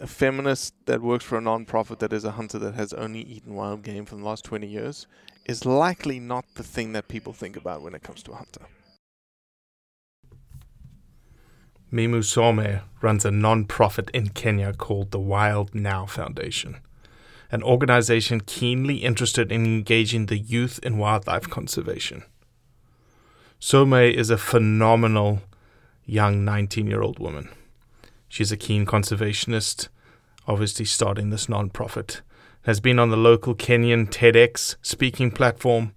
a feminist that works for a non-profit that is a hunter that has only eaten wild game for the last 20 years is likely not the thing that people think about when it comes to a hunter. Mimu Some runs a non-profit in Kenya called the Wild Now Foundation, an organization keenly interested in engaging the youth in wildlife conservation. Some is a phenomenal young 19 year old woman. She's a keen conservationist, obviously starting this non-profit. Has been on the local Kenyan TEDx speaking platform,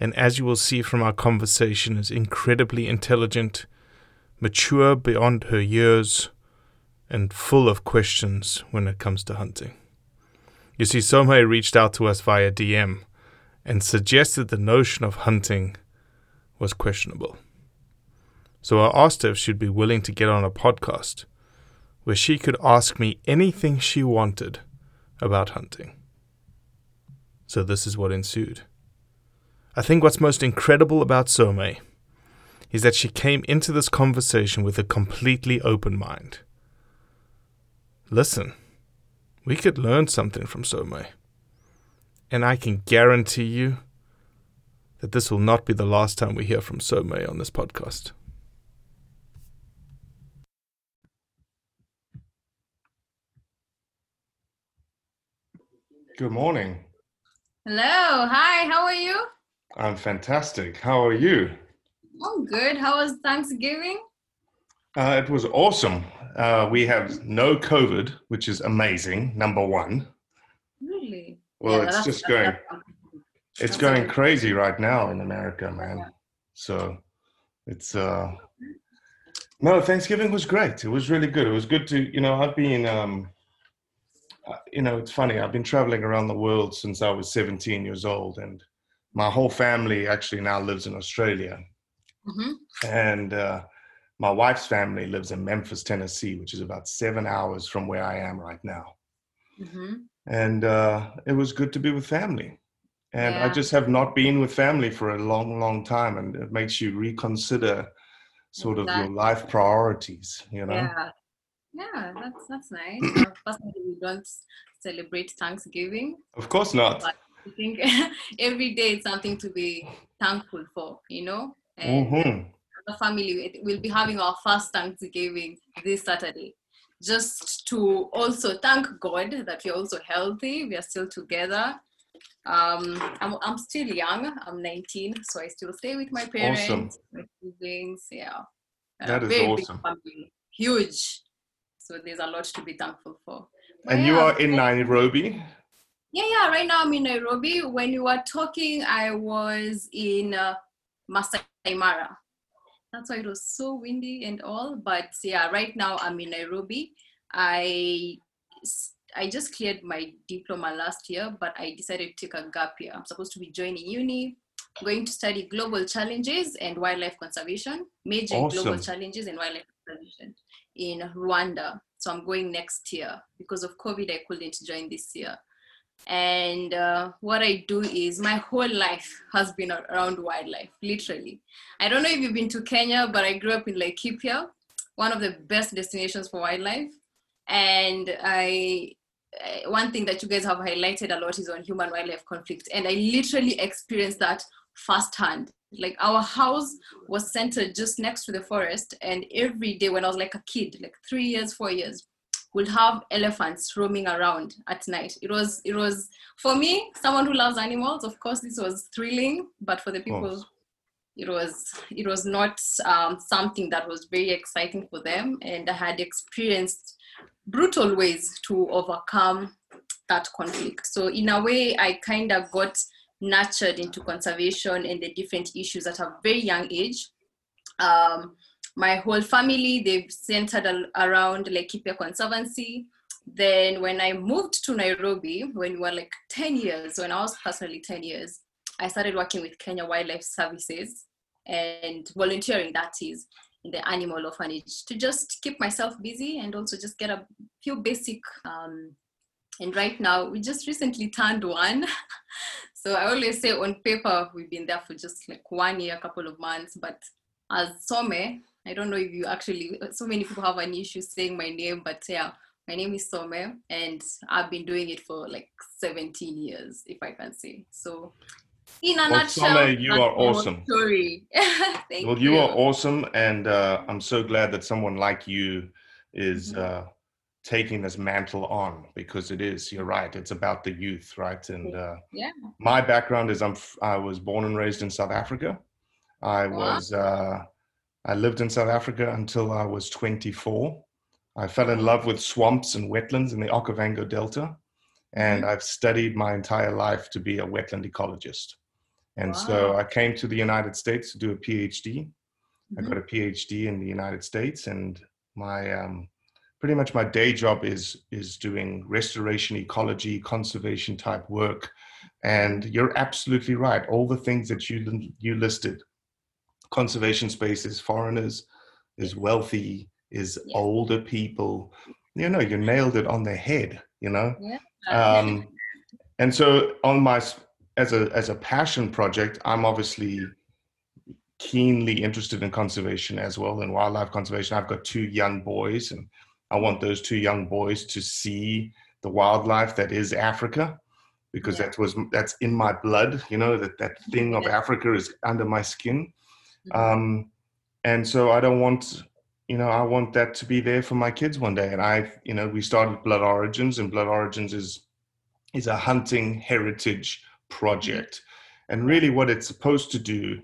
and as you will see from our conversation, is incredibly intelligent, mature beyond her years, and full of questions when it comes to hunting. You see, Some reached out to us via DM and suggested the notion of hunting was questionable. So I asked her if she'd be willing to get on a podcast where she could ask me anything she wanted about hunting. So this is what ensued. I think what's most incredible about Some is that she came into this conversation with a completely open mind. Listen, we could learn something from Some. And I can guarantee you that this will not be the last time we hear from Some on this podcast. Good morning. Hello. Hi. How are you? I'm fantastic. How are you? I'm good. How was Thanksgiving? Uh, it was awesome. Uh, we have no COVID, which is amazing. Number one. Really? Well, Yeah, it's just going. It's that's going crazy right now in America, man. So it's uh no, Thanksgiving was great. It was really good. It was good to, you know, I've been um you know, it's funny. I've been traveling around the world since I was 17 years old and my whole family actually now lives in Australia. Mhm. And uh my wife's family lives in Memphis, Tennessee, which is about 7 hours from where I am right now Mhm. and uh, it was good to be with family. And I just have not been with family for a long, long time, and it makes you reconsider sort of your life priorities. You know, Yeah. Yeah, that's that's nice. Uh, Personally, we don't celebrate Thanksgiving, of course not. but I think every day it's something to be thankful for, you know. And hmm the family will be having our first Thanksgiving this Saturday. Just to also thank God that we're also healthy, we are still together. Um, I'm, I'm still young, I'm 19, so I still stay with my parents, Awesome. my siblings, yeah. That is very awesome. Big family, huge. So there's a lot to be thankful for. But And you yeah, are in Nairobi. yeah, yeah. Right now I'm in Nairobi. When you were talking, I was in uh, Masai Mara. That's why it was so windy and all. But yeah, right now I'm in Nairobi. I I just cleared my diploma last year, but I decided to take a gap year. I'm supposed to be joining uni, going to study global challenges and wildlife conservation, major in global challenges and wildlife conservation in Rwanda. So I'm going next year. Because of COVID. I couldn't join this year. And uh, what i do is my whole life has been around wildlife literally. I don't know if you've been to kenya but i grew up in laikipia one of the best destinations for wildlife. And i one thing that you guys have highlighted a lot is on human wildlife conflict. And i literally experienced that firsthand like our house was centered just next to the forest and every day when i was like a kid like three years four years would have elephants roaming around at night. It was it was for me, someone who loves animals, of course this was thrilling, but for the people it was it was not um, something that was very exciting for them and I had experienced brutal ways to overcome that conflict. So in a way I kind of got nurtured into conservation and the different issues at a very young age. Um, my whole family they've centered around Laikipia Conservancy. Then when I moved to Nairobi, when we were like 10 years, when I was personally 10 years, I started working with Kenya Wildlife Services and volunteering that is in the animal orphanage to just keep myself busy and also just get a few basic um, and right now we just recently turned one so i always say on paper we've been there for just like one year a couple of months but as some i don't know if you actually so many people have an issue saying my name but yeah my name is some and i've been doing it for like 17 years if i can say so in a Well, nutshell Some, you are awesome. story Thank well, you, are awesome, and uh, I'm so glad that someone like you is Mhm. uh, taking this mantle on because it is. You're right. It's about the youth, right? And uh, yeah my background is I'm I was born and raised in South Africa. I Wow. was uh, I lived in South Africa until I was 24. I fell in love with swamps and wetlands in the Okavango Delta, and I've studied my entire life to be a wetland ecologist. And so I came to the United States to do a PhD. I Mhm. got a PhD in the United States, and my um, pretty much my day job is is doing restoration ecology, conservation type work. And you're absolutely right. All the things that you you listed, conservation spaces, foreigners, is wealthy, is Yeah. older people. You know, you nailed it on the head. You know, yeah um, and so on my as a as a passion project i'm obviously keenly interested in conservation as well in wildlife conservation i've got two young boys and i want those two young boys to see the wildlife that is africa because Yeah. that was that's in my blood you know that that thing of africa is under my skin. Mhm. um, and so I don't want, you know, I want that to be there for my kids one day. And I, you know, we started Blood Origins, and Blood Origins is is a hunting heritage project, and really what it's supposed to do,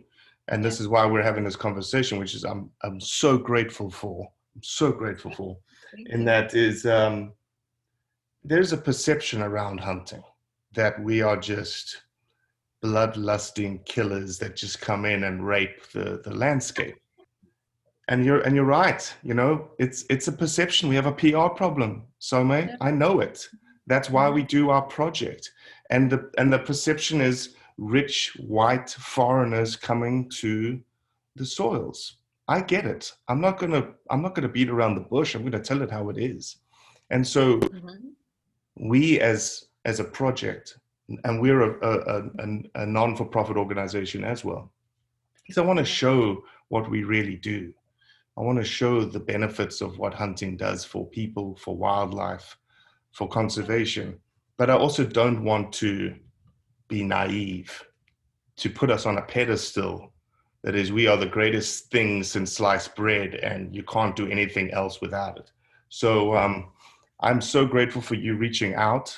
and this is why we're having this conversation, which is I'm I'm so grateful for, I'm so grateful for, and that is um, there's a perception around hunting that we are just bloodlusting killers that just come in and rape the, the landscape. And you're and you're right. You know, it's it's a perception. We have a PR problem, Some. I know it. That's why we do our project. And the and the perception is rich white foreigners coming to the soils. I get it. I'm not gonna I'm not gonna beat around the bush. I'm gonna tell it how it is. And so Mhm. we as as a project and we're a, a, a, a non-for-profit organization as well because i want to show what we really do i want to show the benefits of what hunting does for people for wildlife for conservation but i also don't want to be naive to put us on a pedestal That is, we are the greatest thing since sliced bread, and you can't do anything else without it. So um, I'm so grateful for you reaching out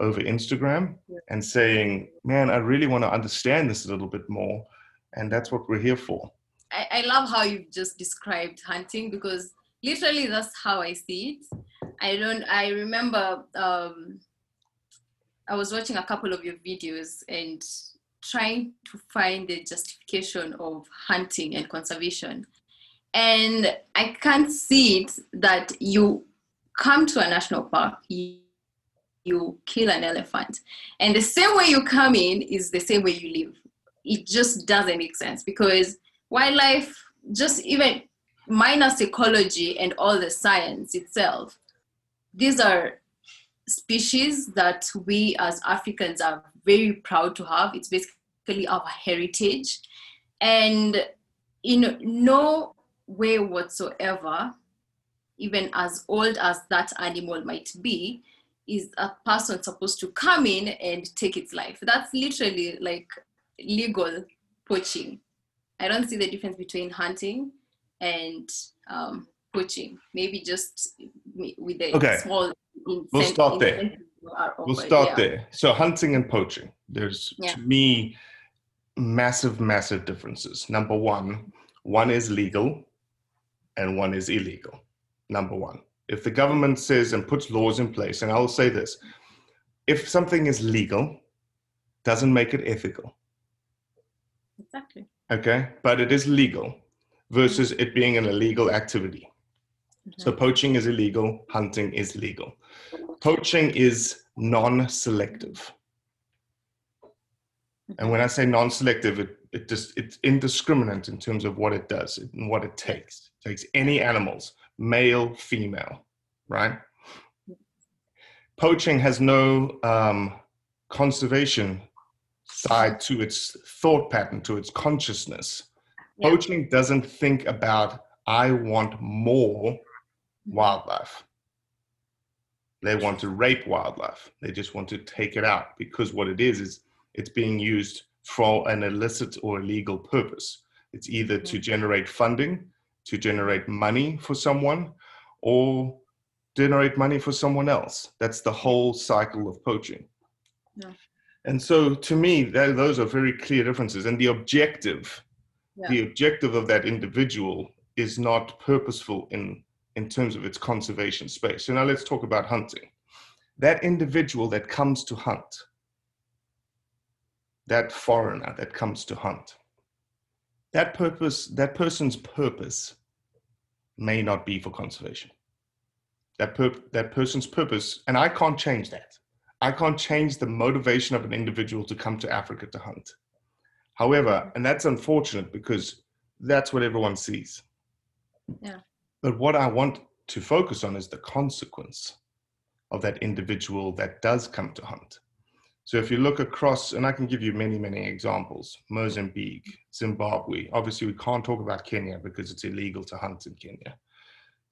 over Instagram and saying, man, I really want to understand this a little bit more. And that's what we're here for. I, I love how you've just described hunting because literally that's how I see it. I don't, I remember um, I was watching a couple of your videos and trying to find the justification of hunting and conservation. And I can't see it that you come to a national park, you, you kill an elephant, and the same way you come in is the same way you leave. It just doesn't make sense because wildlife, just even minus ecology and all the science itself, these are species that we as Africans are very proud to have. It's basically our heritage. And in no way whatsoever, even as old as that animal might be, is a person supposed to come in and take its life. That's literally like legal poaching. I don't see the difference between hunting and um, poaching. Maybe just with the okay. small. We'll start there. We'll start yeah. there. So hunting and poaching. There's yeah. to me massive, massive differences. Number one, one is legal, and one is illegal. Number one, if the government says and puts laws in place, and I'll say this: if something is legal, doesn't make it ethical. Exactly. Okay, but it is legal versus it being an illegal activity. Mm-hmm. So poaching is illegal, hunting is legal. Poaching is non-selective. And when I say non-selective, it, it just it's indiscriminate in terms of what it does and what it takes. It takes any animals, male, female, right? Poaching has no um, conservation side to its thought pattern, to its consciousness. Yeah. Poaching doesn't think about, I want more wildlife. They want to rape wildlife. They just want to take it out because what it is is it's being used for an illicit or illegal purpose. It's either to mm. generate funding, to generate money for someone, or generate money for someone else. That's the whole cycle of poaching. Yeah. And so to me, that, those are very clear differences. And the objective, yeah. the objective of that individual is not purposeful in, in terms of its conservation space. So now let's talk about hunting. That individual that comes to hunt, that foreigner that comes to hunt, that purpose, that person's purpose may not be for conservation. That, per- that person's purpose, and I can't change that. I can't change the motivation of an individual to come to Africa to hunt. However, and that's unfortunate because that's what everyone sees. Yeah. But what I want to focus on is the consequence of that individual that does come to hunt. So if you look across, and I can give you many, many examples Mozambique, Zimbabwe. Obviously, we can't talk about Kenya because it's illegal to hunt in Kenya.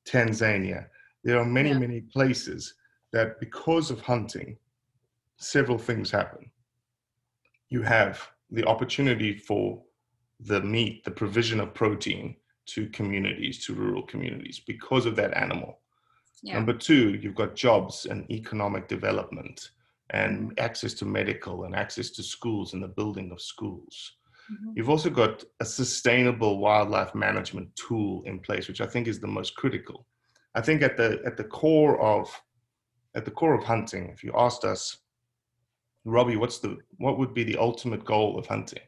Tanzania. There are many, yeah. many places that because of hunting, several things happen. You have the opportunity for the meat, the provision of protein to communities, to rural communities because of that animal. Yeah. Number two, you've got jobs and economic development and mm-hmm. access to medical and access to schools and the building of schools. Mm-hmm. You've also got a sustainable wildlife management tool in place, which I think is the most critical. I think at the at the core of at the core of hunting, if you asked us, Robbie, what's the what would be the ultimate goal of hunting?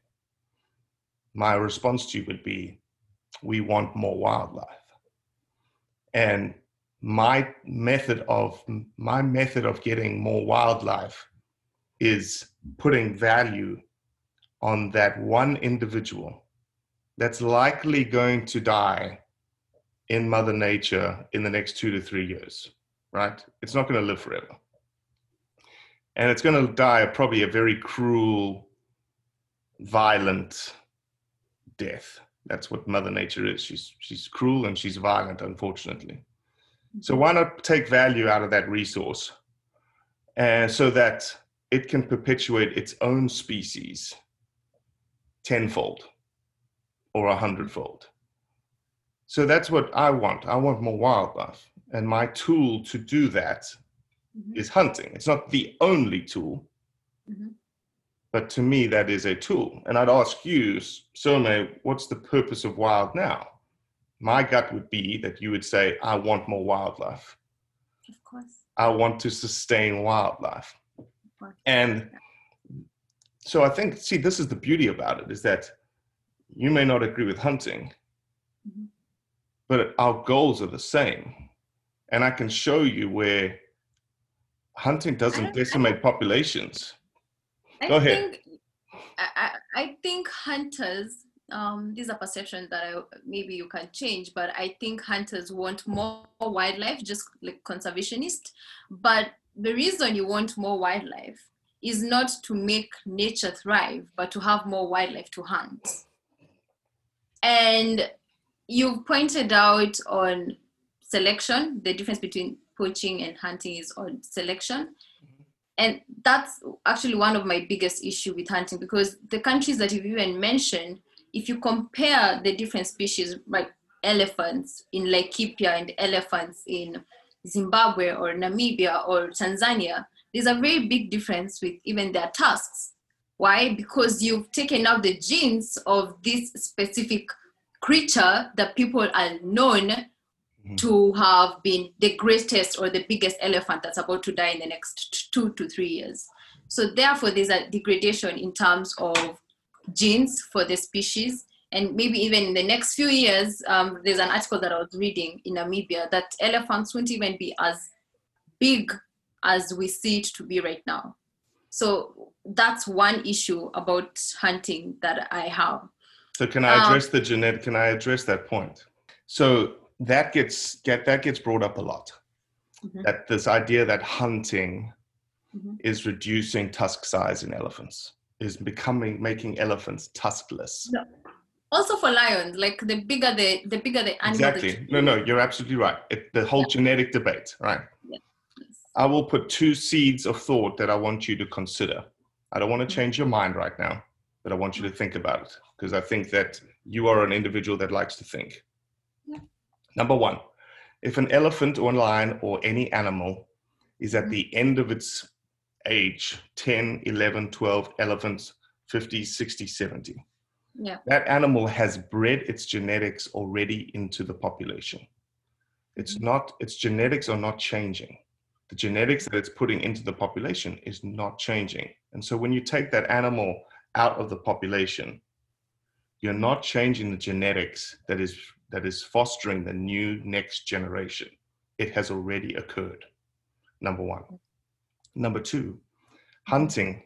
My response to you would be, we want more wildlife. And my method of my method of getting more wildlife is putting value on that one individual that's likely going to die in mother nature in the next 2 to 3 years right? It's not going to live forever. And it's going to die probably a very cruel violent death that's what mother nature is she's she's cruel and she's violent unfortunately so why not take value out of that resource and so that it can perpetuate its own species tenfold or a hundredfold. So that's what I want. I want more wildlife. And my tool to do that Mhm. is hunting. It's not the only tool, Mhm. But to me, that is a tool. And I'd ask you, Some, what's the purpose of wild now? My gut would be that you would say, I want more wildlife. Of course. I want to sustain wildlife. And so I think, see, this is the beauty about it is that you may not agree with hunting, Mhm. but our goals are the same. And I can show you where hunting doesn't decimate populations. I Go ahead. think I, I, think hunters um these are perceptions that I maybe you can change, but I think hunters want more wildlife, just like conservationists. But the reason you want more wildlife is not to make nature thrive, but to have more wildlife to hunt. And you pointed out on selection, the difference between poaching and hunting is on selection and that's actually one of my biggest issue with hunting because the countries that you've even mentioned if you compare the different species like elephants in laikipia and elephants in zimbabwe or namibia or tanzania there's a very big difference with even their tusks. Why? Because you've taken out the genes of this specific creature that people are known to have been the greatest or the biggest elephant that's about to die in the next two to three years. So therefore, there's a degradation in terms of genes for the species. And maybe even in the next few years, um, there's an article that I was reading in Namibia that elephants won't even be as big as we see it to be right now. So that's one issue about hunting that I have. So can I Um, address the genetic? Can I address that point? So that gets get that gets brought up a lot. Mhm. That this idea that hunting Mhm. is reducing tusk size in elephants, is becoming making elephants tuskless. No. Also for lions, like the bigger the the bigger the animal. the Exactly. No, no, you're absolutely right. It, the whole genetic debate, right? Yes. I will put two seeds of thought that I want you to consider. I don't want Mm-hmm. to change your mind right now, but I want you to think about it because I think that you are an individual that likes to think. Number one, if an elephant or a lion or any animal is at the mm-hmm. end of its age 10, 11, 12, elephants 50, 60, 70 Yeah. that animal has bred its genetics already into the population. It's mm-hmm. not, its genetics are not changing. The genetics that it's putting into the population is not changing. And so when you take that animal out of the population, you're not changing the genetics that is that is fostering the new next generation. It has already occurred. Number one. Number two, hunting,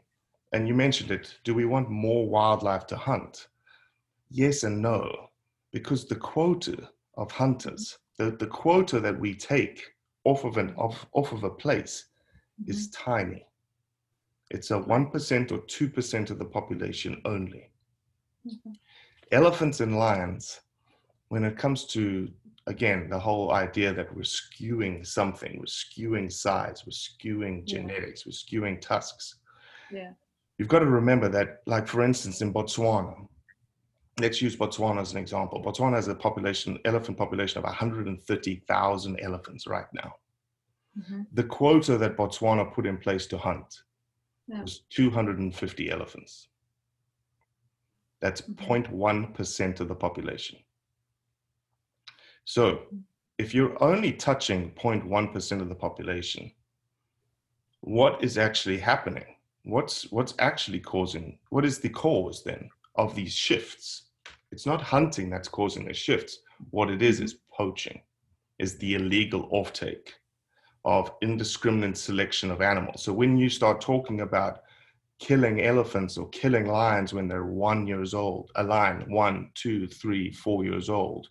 and you mentioned it. Do we want more wildlife to hunt? yes and no, because the quota of hunters, the, the quota that we take off of an off, off of a place mm-hmm. is tiny. It's a one percent or two percent of the population only. Mm-hmm. Elephants and lions, when it comes to again the whole idea that we're skewing something, we're skewing size, we're skewing Yeah. genetics, we're skewing tusks. Yeah. You've got to remember that, like for instance, in Botswana, let's use Botswana as an example. Botswana has a population, elephant population of 130,000 elephants right now. Mhm. The quota that Botswana put in place to hunt Yeah. was 250 elephants. That's Mhm. 0.1% of the population. So if you're only touching 0.1% of the population, what is actually happening? What's what's actually causing what is the cause then of these shifts? It's not hunting that's causing the shifts. What it is is poaching, is the illegal offtake of indiscriminate selection of animals. So when you start talking about killing elephants or killing lions when they're one years old, a lion one, two, three, four years old,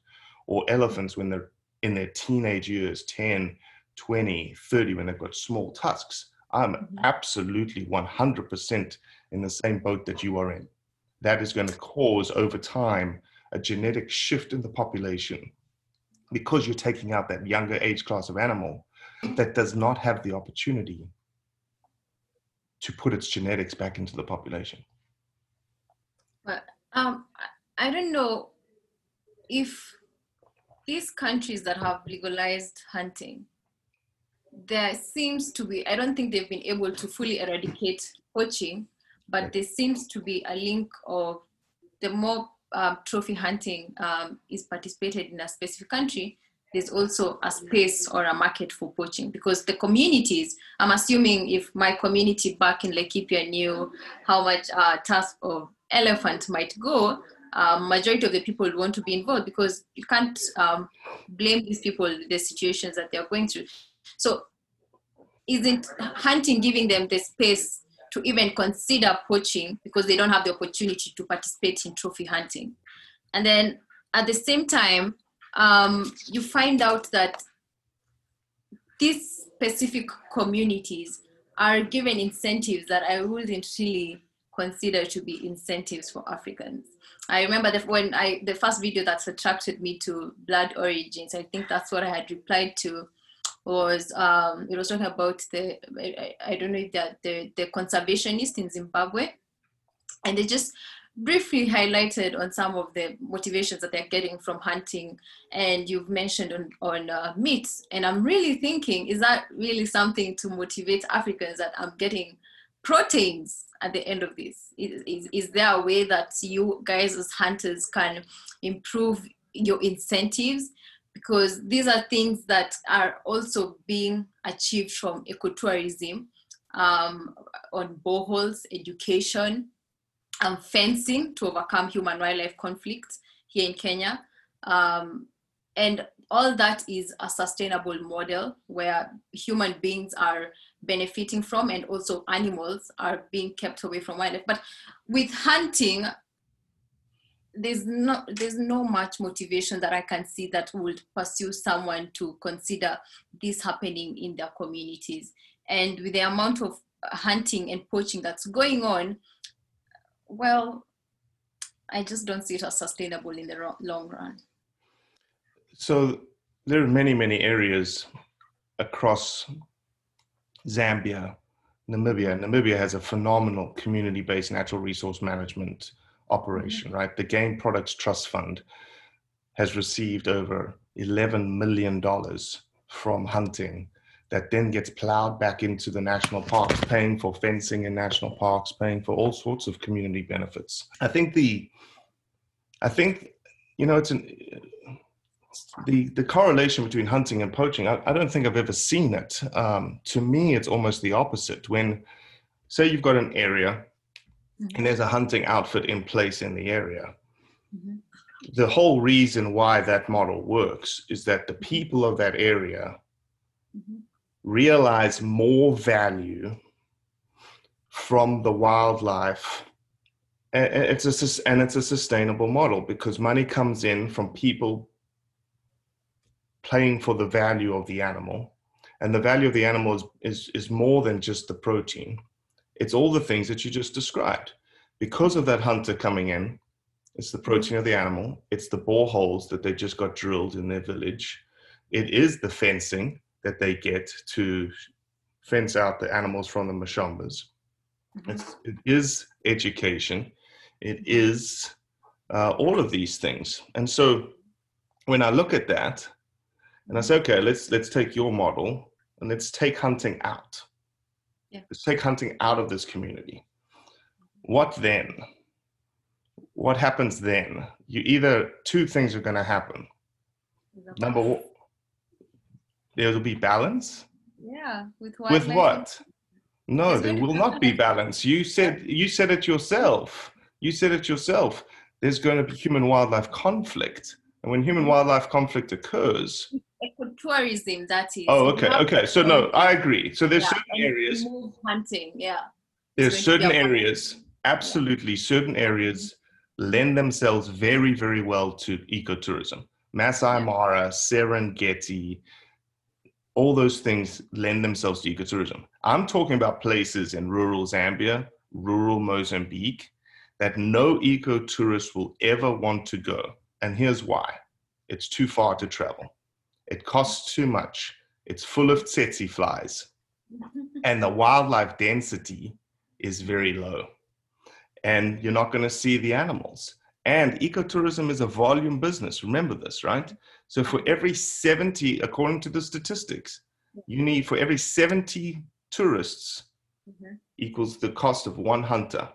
or elephants when they're in their teenage years, 10, 20, 30, when they've got small tusks, I'm Mhm. absolutely 100% in the same boat that you are in. That is going to cause over time a genetic shift in the population because you're taking out that younger age class of animal that does not have the opportunity to put its genetics back into the population. But um, I don't know if these countries that have legalized hunting, there seems to be, I don't think they've been able to fully eradicate poaching, but there seems to be a link of the more um, trophy hunting um, is participated in a specific country, there's also a space or a market for poaching because the communities, I'm assuming if my community back in Laikipia knew how much uh, tusk of elephant might go, uh, majority of the people want to be involved because you can't um, blame these people the situations that they're going through. So isn't hunting giving them the space to even consider poaching because they don't have the opportunity to participate in trophy hunting. And then at the same time, um, you find out that these specific communities are given incentives that I wouldn't really consider to be incentives for Africans. I remember the, when I the first video that attracted me to Blood Origins, I think that's what I had replied to was um, it was talking about the I, I don't know that the the conservationist in Zimbabwe, and they just briefly highlighted on some of the motivations that they're getting from hunting. And you've mentioned on, on uh, meat and i'm really thinking is that really something to motivate africans that i'm getting proteins at the end of this is, is, is there a way that you guys as hunters can improve your incentives because these are things that are also being achieved from ecotourism um, on boreholes, education, and fencing to overcome human wildlife conflicts here in Kenya. Um, and all that is a sustainable model where human beings are benefiting from and also animals are being kept away from wildlife. But with hunting, there's no there's no much motivation that I can see that would pursue someone to consider this happening in their communities. And with the amount of hunting and poaching that's going on, well, I just don't see it as sustainable in the long run. So there are many, many areas across Zambia, Namibia. Namibia has a phenomenal community-based natural resource management operation, mm-hmm. right? The Game Products Trust Fund has received over $11 million from hunting that then gets plowed back into the national parks, paying for fencing in national parks, paying for all sorts of community benefits. I think the, I think, you know, it's an, the the correlation between hunting and poaching. I, I don't think I've ever seen it. Um, to me, it's almost the opposite. When, say, you've got an area mm-hmm. and there's a hunting outfit in place in the area. Mm-hmm. The whole reason why that model works is that the people of that area mm-hmm. realize more value from the wildlife and it's a and it's a sustainable model because money comes in from people playing for the value of the animal and the value of the animal is, is, is more than just the protein it's all the things that you just described. Because of that hunter coming in, it's the protein of the animal, it's the boreholes that they just got drilled in their village, it is the fencing that they get to fence out the animals from the mashambas. Mm-hmm. It's, it is education. It is uh, all of these things. And so when I look at that, and I say, okay, let's let's take your model and let's take hunting out. Yeah. Let's take hunting out of this community. What then? What happens then? You either two things are going to happen. Number one, there will be balance. Yeah, with what? With what? No, there will not be balance. You said you said it yourself. You said it yourself. There's going to be human wildlife conflict, and when human wildlife conflict occurs, ecotourism that is. Oh okay okay. So no i agree. So there's yeah, certain areas hunting yeah. There's certain areas absolutely certain areas mm-hmm. lend themselves very very well to ecotourism. Masai mara serengeti all those things lend themselves to ecotourism. I'm talking about places in rural zambia rural mozambique that no ecotourist will ever want to go and here's why. It's too far to travel it costs too much. It's full of tsetse flies. and the wildlife density is very low. And you're not going to see the animals. And ecotourism is a volume business. Remember this, right? So for every 70, according to the statistics, you need for every 70 tourists Mhm. equals the cost of one hunter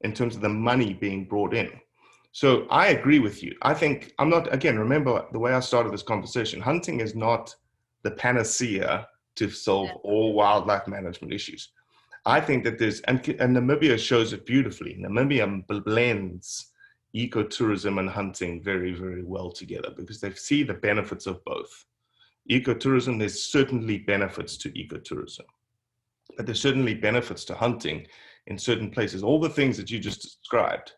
in terms of the money being brought in. So I agree with you. I think I'm not again, remember the way I started this conversation, hunting is not the panacea to solve all wildlife management issues. I think that there's and, and Namibia shows it beautifully. Namibia blends ecotourism and hunting very, very well together because they see the benefits of both. Ecotourism, there's certainly benefits to ecotourism, but there's certainly benefits to hunting in certain places. All the things that you just described,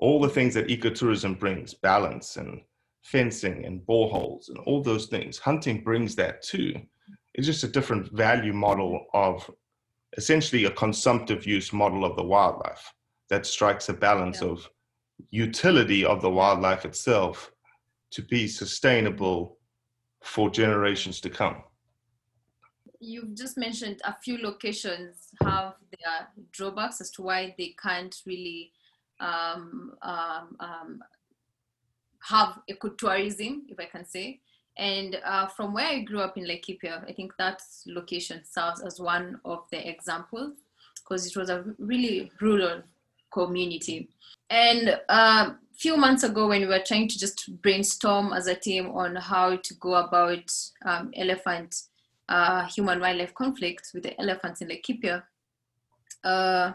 all the things that ecotourism brings, balance and fencing and boreholes and all those things, hunting brings that too. It's just a different value model of essentially a consumptive use model of the wildlife that strikes a balance of utility of the wildlife itself to be sustainable for generations to come. You've just mentioned a few locations have their drawbacks as to why they can't really um, um, um, have ecotourism, if I can say. And uh, from where I grew up in Laikipia, I think that location serves as one of the examples because it was a really rural community. And a uh, few months ago, when we were trying to just brainstorm as a team on how to go about um, elephant uh, human wildlife conflicts with the elephants in Laikipia, uh,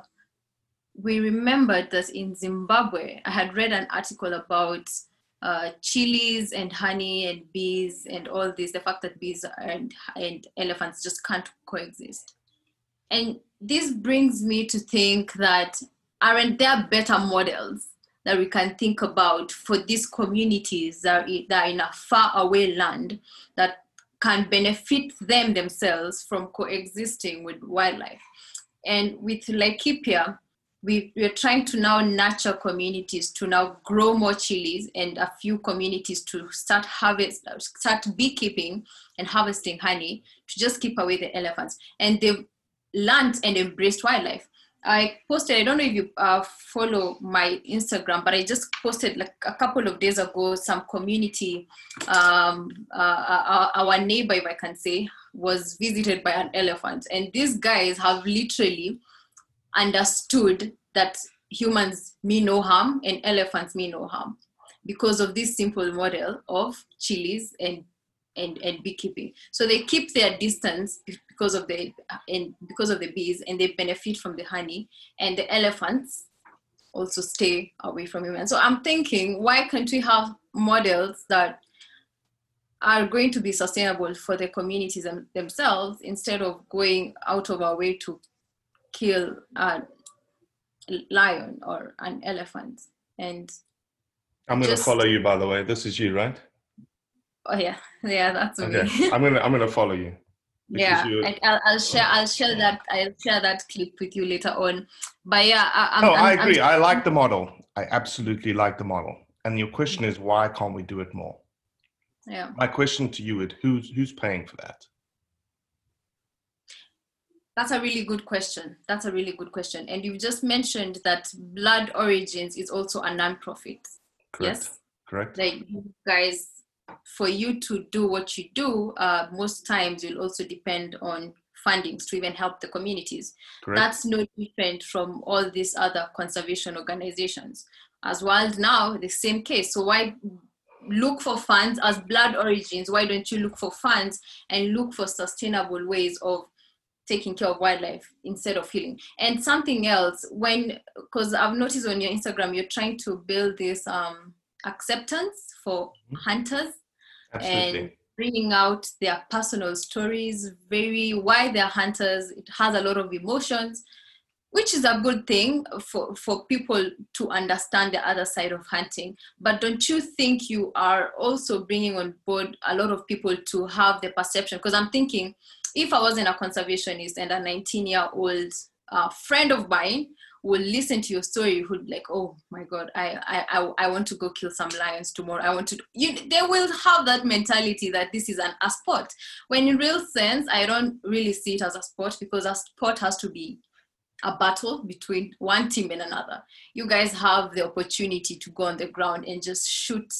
we remembered that in Zimbabwe, I had read an article about uh, chilies and honey and bees and all this, the fact that bees and, and elephants just can't coexist. And this brings me to think that aren't there better models that we can think about for these communities that are, in a far away land that can benefit them themselves from coexisting with wildlife? And with Laikipia, we, we are trying to now nurture communities to now grow more chilies and a few communities to start harvest start beekeeping and harvesting honey to just keep away the elephants. And they've learned and embraced wildlife. I posted i don't know if you uh, follow my instagram but i just posted like a couple of days ago some community um, uh, our neighbor if i can say was visited by an elephant. And these guys have literally understood that humans mean no harm and elephants mean no harm because of this simple model of chilies and and, and beekeeping. So they keep their distance because of the and because of the bees and they benefit from the honey and the elephants also stay away from humans. So I'm thinking why can't we have models that are going to be sustainable for the communities themselves instead of going out of our way to kill a lion or an elephant and I'm going to follow you, by the way. This is you, right? oh yeah yeah that's Okay. me I'm going to I'm going to follow you. yeah I, I'll, I'll share i'll share that i'll share that clip with you later on but yeah I, I'm, no, I'm, I I'm- agree. I like the model. I absolutely like the model. And your question is, why can't we do it more? yeah My question to you is, who's who's paying for that? That's a really good question. That's a really good question. And you've just mentioned that Blood Origins is also a non-profit. Correct. Yes. Correct. Like you guys, for you to do what you do, uh, most times you'll also depend on fundings to even help the communities. Correct. That's no different from all these other conservation organizations. As Wild Now, the same case. So why look for funds as Blood Origins? Why don't you look for funds and look for sustainable ways of taking care of wildlife instead of healing. And something else, when because I've noticed on your Instagram, you're trying to build this um, acceptance for hunters and bringing out their personal stories, very why they're hunters. It has a lot of emotions, which is a good thing for, for people to understand the other side of hunting. But don't you think you are also bringing on board a lot of people to have the perception? Because I'm thinking, if I wasn't a conservationist and a 19 year old uh, friend of mine would listen to your story, who'd be like, oh my God, I, I, I, I want to go kill some lions tomorrow. I want to, you, they will have that mentality that this is an, a sport. When in real sense, I don't really see it as a sport because a sport has to be a battle between one team and another. You guys have the opportunity to go on the ground and just shoot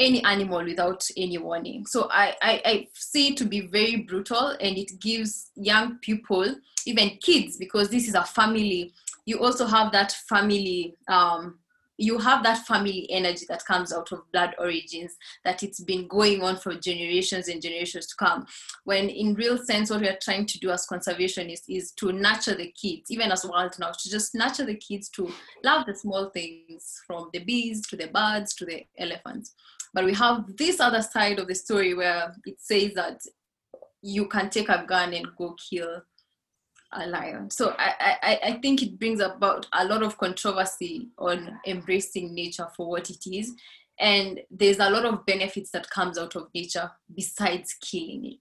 any animal without any warning. So I, I, I see it to be very brutal and it gives young people, even kids, because this is a family, you also have that family um, you have that family energy that comes out of blood origins that it's been going on for generations and generations to come. When in real sense what we are trying to do as conservationists is to nurture the kids even as wild now to just nurture the kids to love the small things from the bees to the birds to the elephants but we have this other side of the story where it says that you can take a gun and go kill a lion. So I, I, I think it brings about a lot of controversy on embracing nature for what it is. And there's a lot of benefits that comes out of nature besides killing it.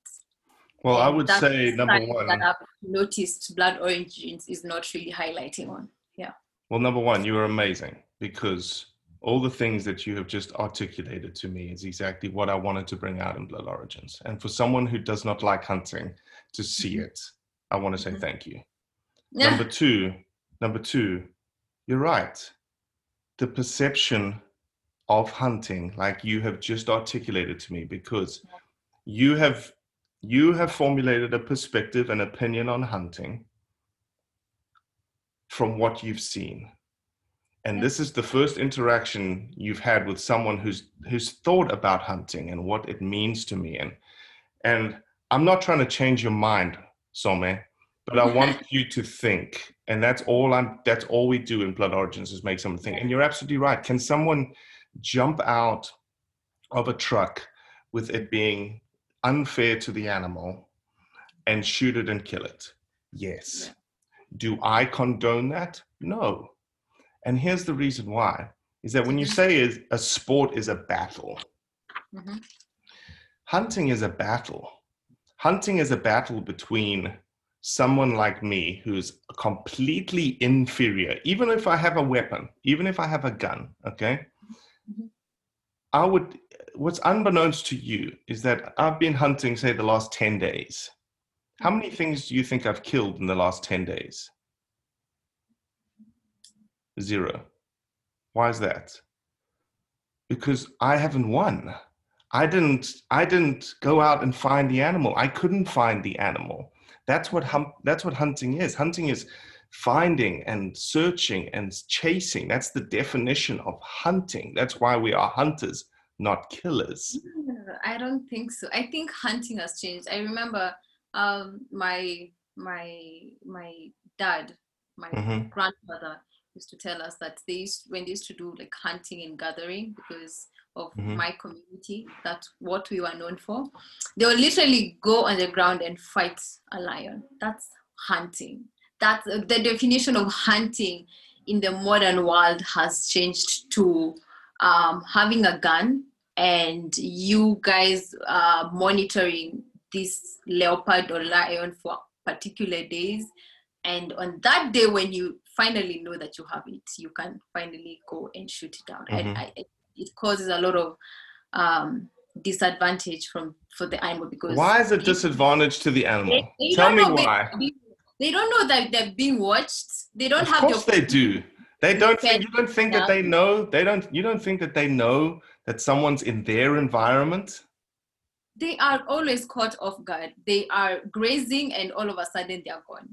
Well, and I would say number one. That I've noticed Blood Origins is not really highlighting on. Yeah. Well, number one, you are amazing because all the things that you have just articulated to me is exactly what I wanted to bring out in Blood Origins. And for someone who does not like hunting to see mm-hmm. it, I want to say mm-hmm. thank you. Yeah. Number two, number two, you're right. The perception of hunting, like you have just articulated to me, because you have you have formulated a perspective and opinion on hunting from what you've seen. And this is the first interaction you've had with someone who's who's thought about hunting and what it means to me. And and I'm not trying to change your mind Some, but I want you to think, and that's all I'm. That's all we do in Blood Origins is make someone think. And you're absolutely right. Can someone jump out of a truck with it being unfair to the animal and shoot it and kill it? Yes. Do I condone that? No. And here's the reason why: is that when you say is a sport is a battle, mm-hmm. hunting is a battle hunting is a battle between someone like me who's completely inferior, even if I have a weapon, even if I have a gun, okay? Mm-hmm. I would, what's unbeknownst to you is that I've been hunting, say, the last 10 days. How many things do you think I've killed in the last 10 days? Zero. Why is that? Because I haven't won. I didn't I didn't go out and find the animal. I couldn't find the animal. That's what hum, that's what hunting is. Hunting is finding and searching and chasing. That's the definition of hunting. That's why we are hunters, not killers. I don't think so. I think hunting has changed. I remember um, my my my dad, my mm-hmm. grandfather used to tell us that they used when they used to do like hunting and gathering because of mm-hmm. my community. That's what we were known for. They will literally go on the ground and fight a lion. That's hunting. That's uh, the definition of hunting in the modern world has changed to um, having a gun and you guys are monitoring this leopard or lion for particular days and on that day when you finally know that you have it you can finally go and shoot it down mm-hmm. I, I, it causes a lot of um, disadvantage from for the animal because why is it disadvantage to the animal? They, they Tell me why. They, they, don't know that they're being watched. They don't of have. Of course, the they do. They don't. Think, you don't think that they know. They don't. You don't think that they know that someone's in their environment. They are always caught off guard. They are grazing, and all of a sudden they are gone.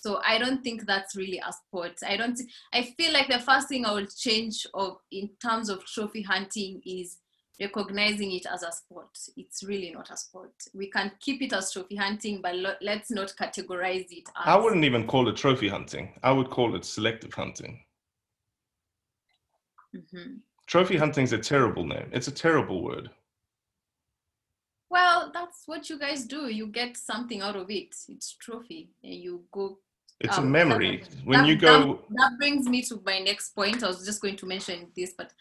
So I don't think that's really a sport. I don't. I feel like the first thing I will change of in terms of trophy hunting is recognizing it as a sport. It's really not a sport. We can keep it as trophy hunting, but lo- let's not categorize it. As... I wouldn't even call it trophy hunting. I would call it selective hunting. Mm-hmm. Trophy hunting is a terrible name. It's a terrible word. Well, that's what you guys do. You get something out of it. It's trophy, and you go it's um, a memory. that, when you go that, that, brings me to my next point. I was just going to mention this but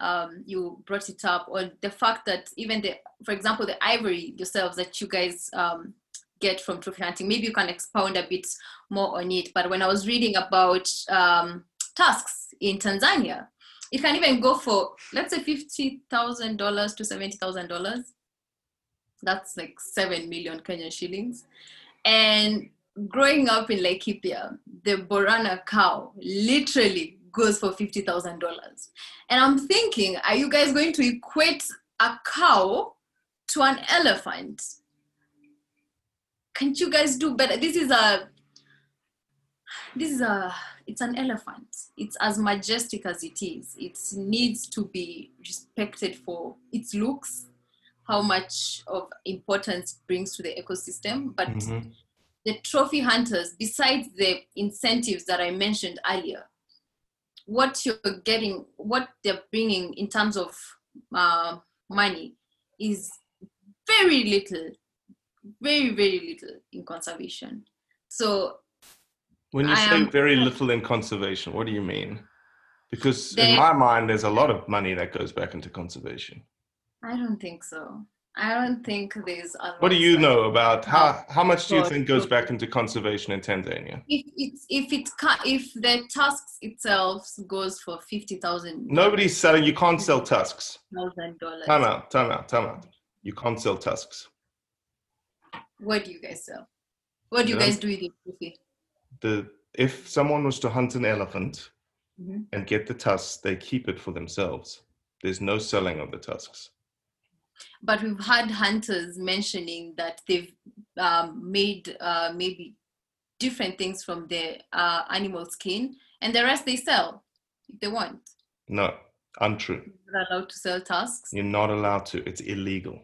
um, you brought it up on the fact that even the for example the ivory yourselves that you guys um, get from trophy hunting maybe you can expound a bit more on it. But when i was reading about um, tusks in tanzania it can even go for let's say $50000 to $70000 that's like 7 million kenyan shillings. And growing up in Laikipia, the Borana cow literally goes for fifty thousand dollars, and I'm thinking, are you guys going to equate a cow to an elephant? Can't you guys do better? This is a this is a it's an elephant it's as majestic as it is it needs to be respected for its looks how much of importance brings to the ecosystem but Mhm. The trophy hunters besides the incentives that i mentioned earlier what you're getting what they're bringing in terms of uh, money is very little very very little in conservation so When you I say am- very little in conservation, what do you mean? Because in my mind, there's a lot of money that goes back into conservation. I don't think so. I don't think there's What do you know about how how much do you think goes back into conservation in Tanzania? If it's if it if the tusks itself goes for fifty thousand Nobody's selling. You can't sell tusks. thousand dollars. Time out. Time out. Time out. You can't sell tusks. What do you guys sell? What do you Yeah. guys do with trophy? The if someone was to hunt an elephant Mhm. and get the tusks, they keep it for themselves. There's no selling of the tusks. But we've had hunters mentioning that they've um, made uh, maybe different things from the uh, animal skin, and the rest they sell if they want. No, untrue. They're not allowed to sell tusks. You're not allowed to. It's illegal.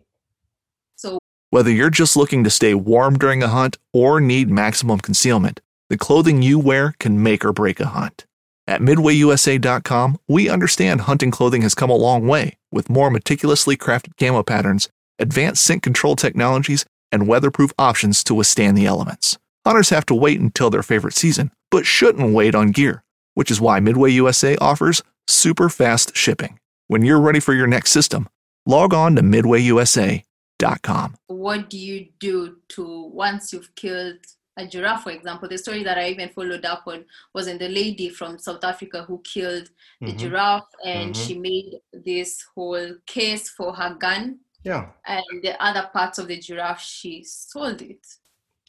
So Whether you're just looking to stay warm during a hunt or need maximum concealment, the clothing you wear can make or break a hunt. At MidwayUSA.com, we understand hunting clothing has come a long way with more meticulously crafted camo patterns, advanced scent control technologies, and weatherproof options to withstand the elements. Hunters have to wait until their favorite season, but shouldn't wait on gear, which is why Midway USA offers super fast shipping. When you're ready for your next system, log on to MidwayUSA.com. what do you do to once you've killed a giraffe, for example? The story that I even followed up on was in the lady from South Africa who killed the Mhm. giraffe and Mhm. she made this whole case for her gun Yeah, and the other parts of the giraffe she sold it.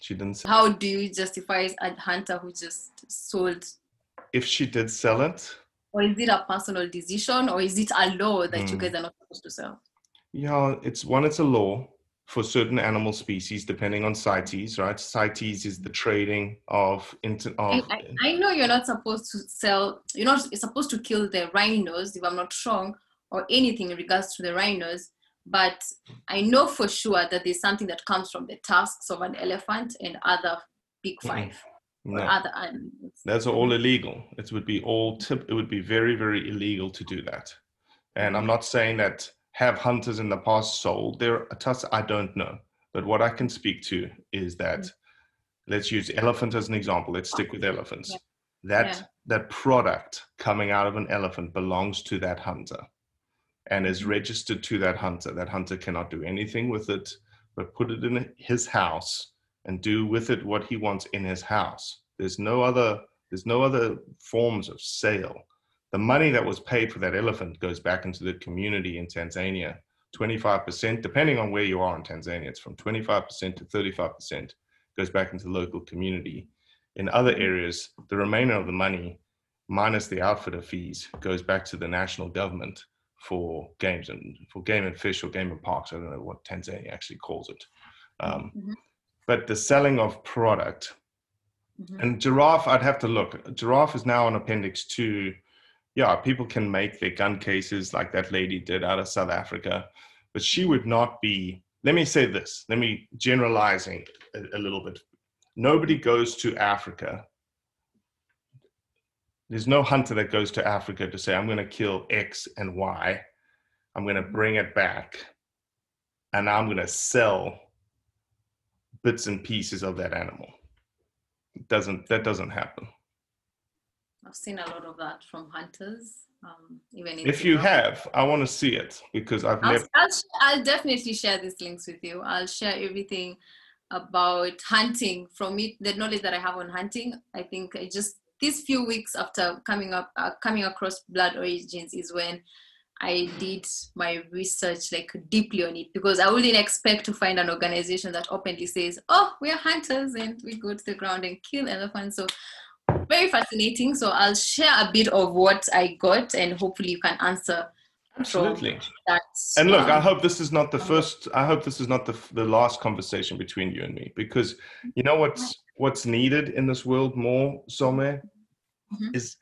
she didn't. Sell. How do you justify a hunter who just sold If she did sell it, or is it a personal decision or is it a law that you Mm. guys are not supposed to sell? yeah, it's one. It's a law for certain animal species, depending on CITES. Right, CITES is the trading of inter- I, of. I, I know you're not supposed to sell, you're not supposed to kill the rhinos, if I'm not wrong, or anything in regards to the rhinos, but I know for sure that there's something that comes from the tusks of an elephant and other big Mm-mm. five or No. other animals. That's all illegal. It would be all tip. It would be very, very illegal to do that. And I'm not saying that have hunters in the past sold their tusks. I don't know. But what I can speak to is that mm. let's use elephant as an example. Let's stick with elephants. Yeah. That Yeah. that product coming out of an elephant belongs to that hunter and is mm. registered to that hunter. That hunter cannot do anything with it but put it in his house and do with it what he wants in his house. There's no other there's no other forms of sale. The money that was paid for that elephant goes back into the community in Tanzania. 25%, depending on where you are in Tanzania, it's from 25% to 35% goes back into the local community. In other areas, the remainder of the money, minus the outfitter fees, goes back to the national government for games and for game and fish or game and parks. I don't know what Tanzania actually calls it. Um, Mhm. But the selling of product Mhm. and giraffe, I'd have to look. Giraffe is now on Appendix Two. Yeah, people can make their gun cases like that lady did out of South Africa, but she would not be. Let me say this. Let me generalizing a, a little bit. Nobody goes to Africa. There's no hunter that goes to Africa to say, "I'm going to kill X and Y. I'm going to bring it back, and I'm going to sell bits and pieces of that animal." It doesn't that doesn't happen. I've seen a lot of that from hunters. Um, even If you Zimbabwe. have, I want to see it because I've I'll, never. I'll, sh- I'll definitely share these links with you. I'll share everything about hunting from it, the knowledge that I have on hunting. I think I just these few weeks after coming up, uh, coming across blood origins is when I did my research like deeply on it because I wouldn't expect to find an organization that openly says, "Oh, we are hunters and we go to the ground and kill elephants." So very fascinating. So I'll share a bit of what I got, and hopefully you can answer. Absolutely. That, And look, I um, hope this is not the first. I hope this is not the the last conversation between you and me, because you know what's what's needed in this world more, Some, Mhm. is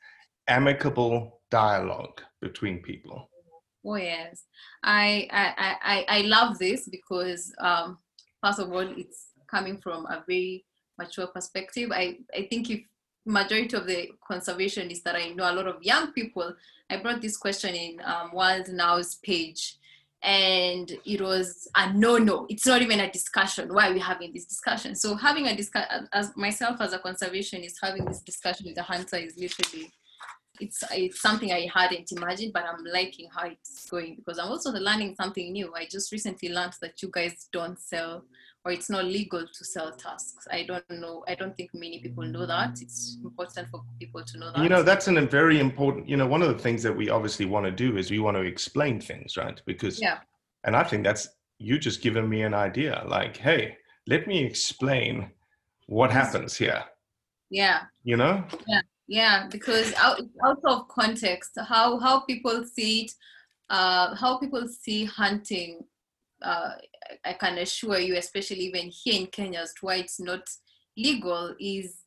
amicable dialogue between people. Oh yes, I I I I- I love this because um, first of all, it's coming from a very mature perspective. I I think if majority of the conservationists that I know, a lot of young people, I brought this question in um, Wild Now's page, and it was a no no. It's not even a discussion. Why are we having this discussion? So having a discussion as myself as a conservationist, having this discussion with a hunter is literally it's it's something I hadn't imagined, but I'm liking how it's going because I'm also learning something new. I just recently learned that you guys don't sell or it's not legal to sell tasks. I don't know. I don't think many people know that. It's important for people to know that. You know, that's an, a very important. You know, one of the things that we obviously want to do is we want to explain things, right? Because yeah, and I think that's you just given me an idea. Like, hey, let me explain what happens here. yeah. You know? yeah yeah because out, out of context how how people see it uh how people see hunting uh i can assure you especially even here in kenya as to why it's not legal is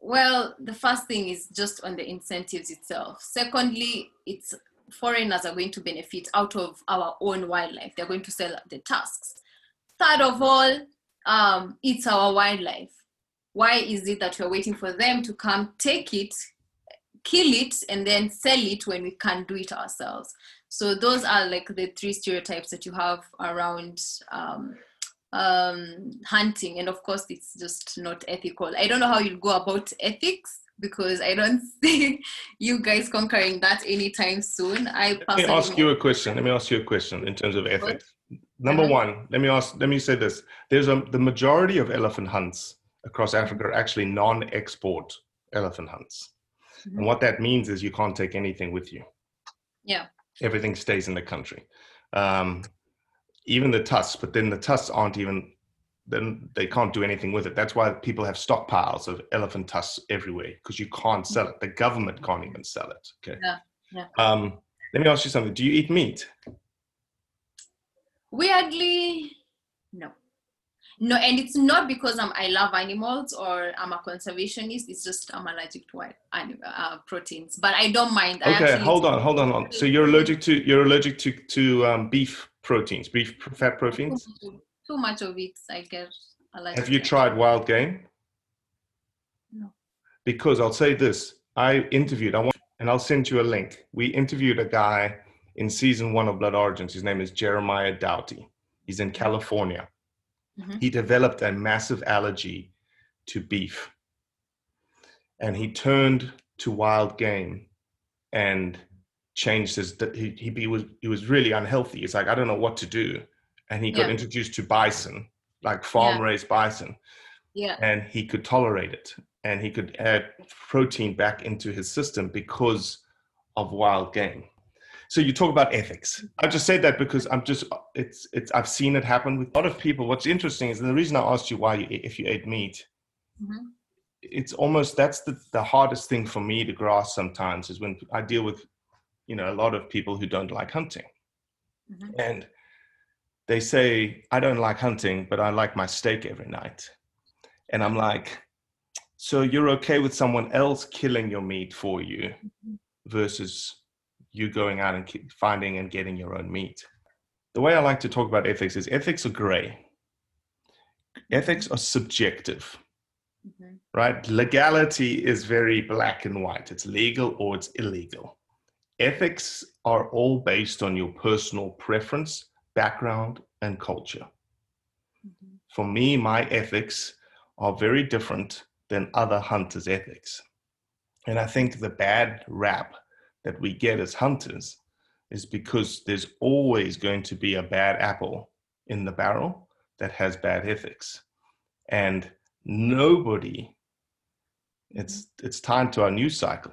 well the first thing is just on the incentives itself. Secondly it's foreigners are going to benefit out of our own wildlife. They're going to sell the tusks. Third of all um it's our wildlife why is it that we're waiting for them to come take it kill it and then sell it when we can't do it ourselves so those are like the three stereotypes that you have around um, um, hunting and of course it's just not ethical i don't know how you go about ethics because i don't see you guys conquering that anytime soon i Let me ask you a question. Let me ask you a question in terms of ethics. Number Uh-huh. one, let me ask. Let me say this: There's a the majority of elephant hunts across Africa are actually non-export elephant hunts, Mm-hmm. and what that means is you can't take anything with you. yeah Everything stays in the country, um, even the tusks. But then the tusks aren't even. Then they can't do anything with it. That's why people have stockpiles of elephant tusks everywhere because you can't sell it. The government can't even sell it. Okay. yeah yeah Um, let me ask you something. Do you eat meat? weirdly no no and it's not because I'm, i love animals or i'm a conservationist it's just i'm allergic to wild anim- uh, proteins but i don't mind I Okay, hold on, hold on, hold on. So you're allergic to you're allergic to to um, beef proteins, beef fat proteins. too much of it i get allergic Have you tried wild game? No. Because I'll say this: I interviewed. I want, and I'll send you a link. We interviewed a guy in season one of Blood Origins. His name is Jeremiah Doughty. He's in California. Mhm. He developed a massive allergy to beef, and he turned to wild game, and changed his. He, he he was he was really unhealthy. It's like I don't know what to do, and he got Yeah. introduced to bison, like farm raised bison yeah and he could tolerate it and he could add protein back into his system because of wild game so you talk about ethics. I just said that because i'm just it's it's i've seen it happen with a lot of people. What's interesting is and the reason i asked you why you if you ate meat Mhm. it's almost that's the, the hardest thing for me to grasp sometimes is when i deal with you know a lot of people who don't like hunting. Mhm. and they say i don't like hunting but i like my steak every night. And i'm like so you're okay with someone else killing your meat for you versus you going out and finding and getting your own meat the way i like to talk about ethics is ethics are gray ethics are subjective Mhm. right? Legality is very black and white. It's legal or it's illegal. Ethics are all based on your personal preference, background, and culture. For me, my ethics are very different than other hunters' ethics. And I think the bad rap that we get as hunters is because there's always going to be a bad apple in the barrel that has bad ethics. And nobody it's it's time to our news cycle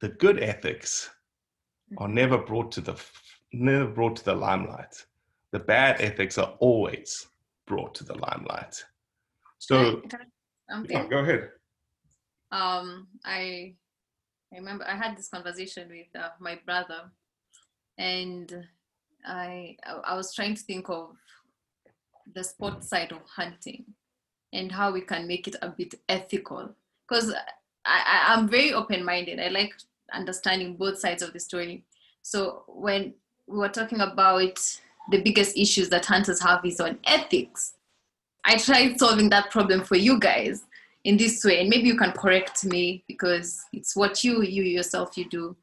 the good ethics are never brought to the never brought to the limelight. The bad ethics are always brought to the limelight. So, Um, yeah, go ahead. um, I, I remember I had this conversation with uh, my brother, and I I was trying to think of the sport side of hunting and how we can make it a bit ethical. Because I, I, I'm very open-minded. I like understanding both sides of the story. So when we were talking about the biggest issues that hunters have is on ethics, I tried solving that problem for you guys in this way, and maybe you can correct me because it's what you you yourself you do.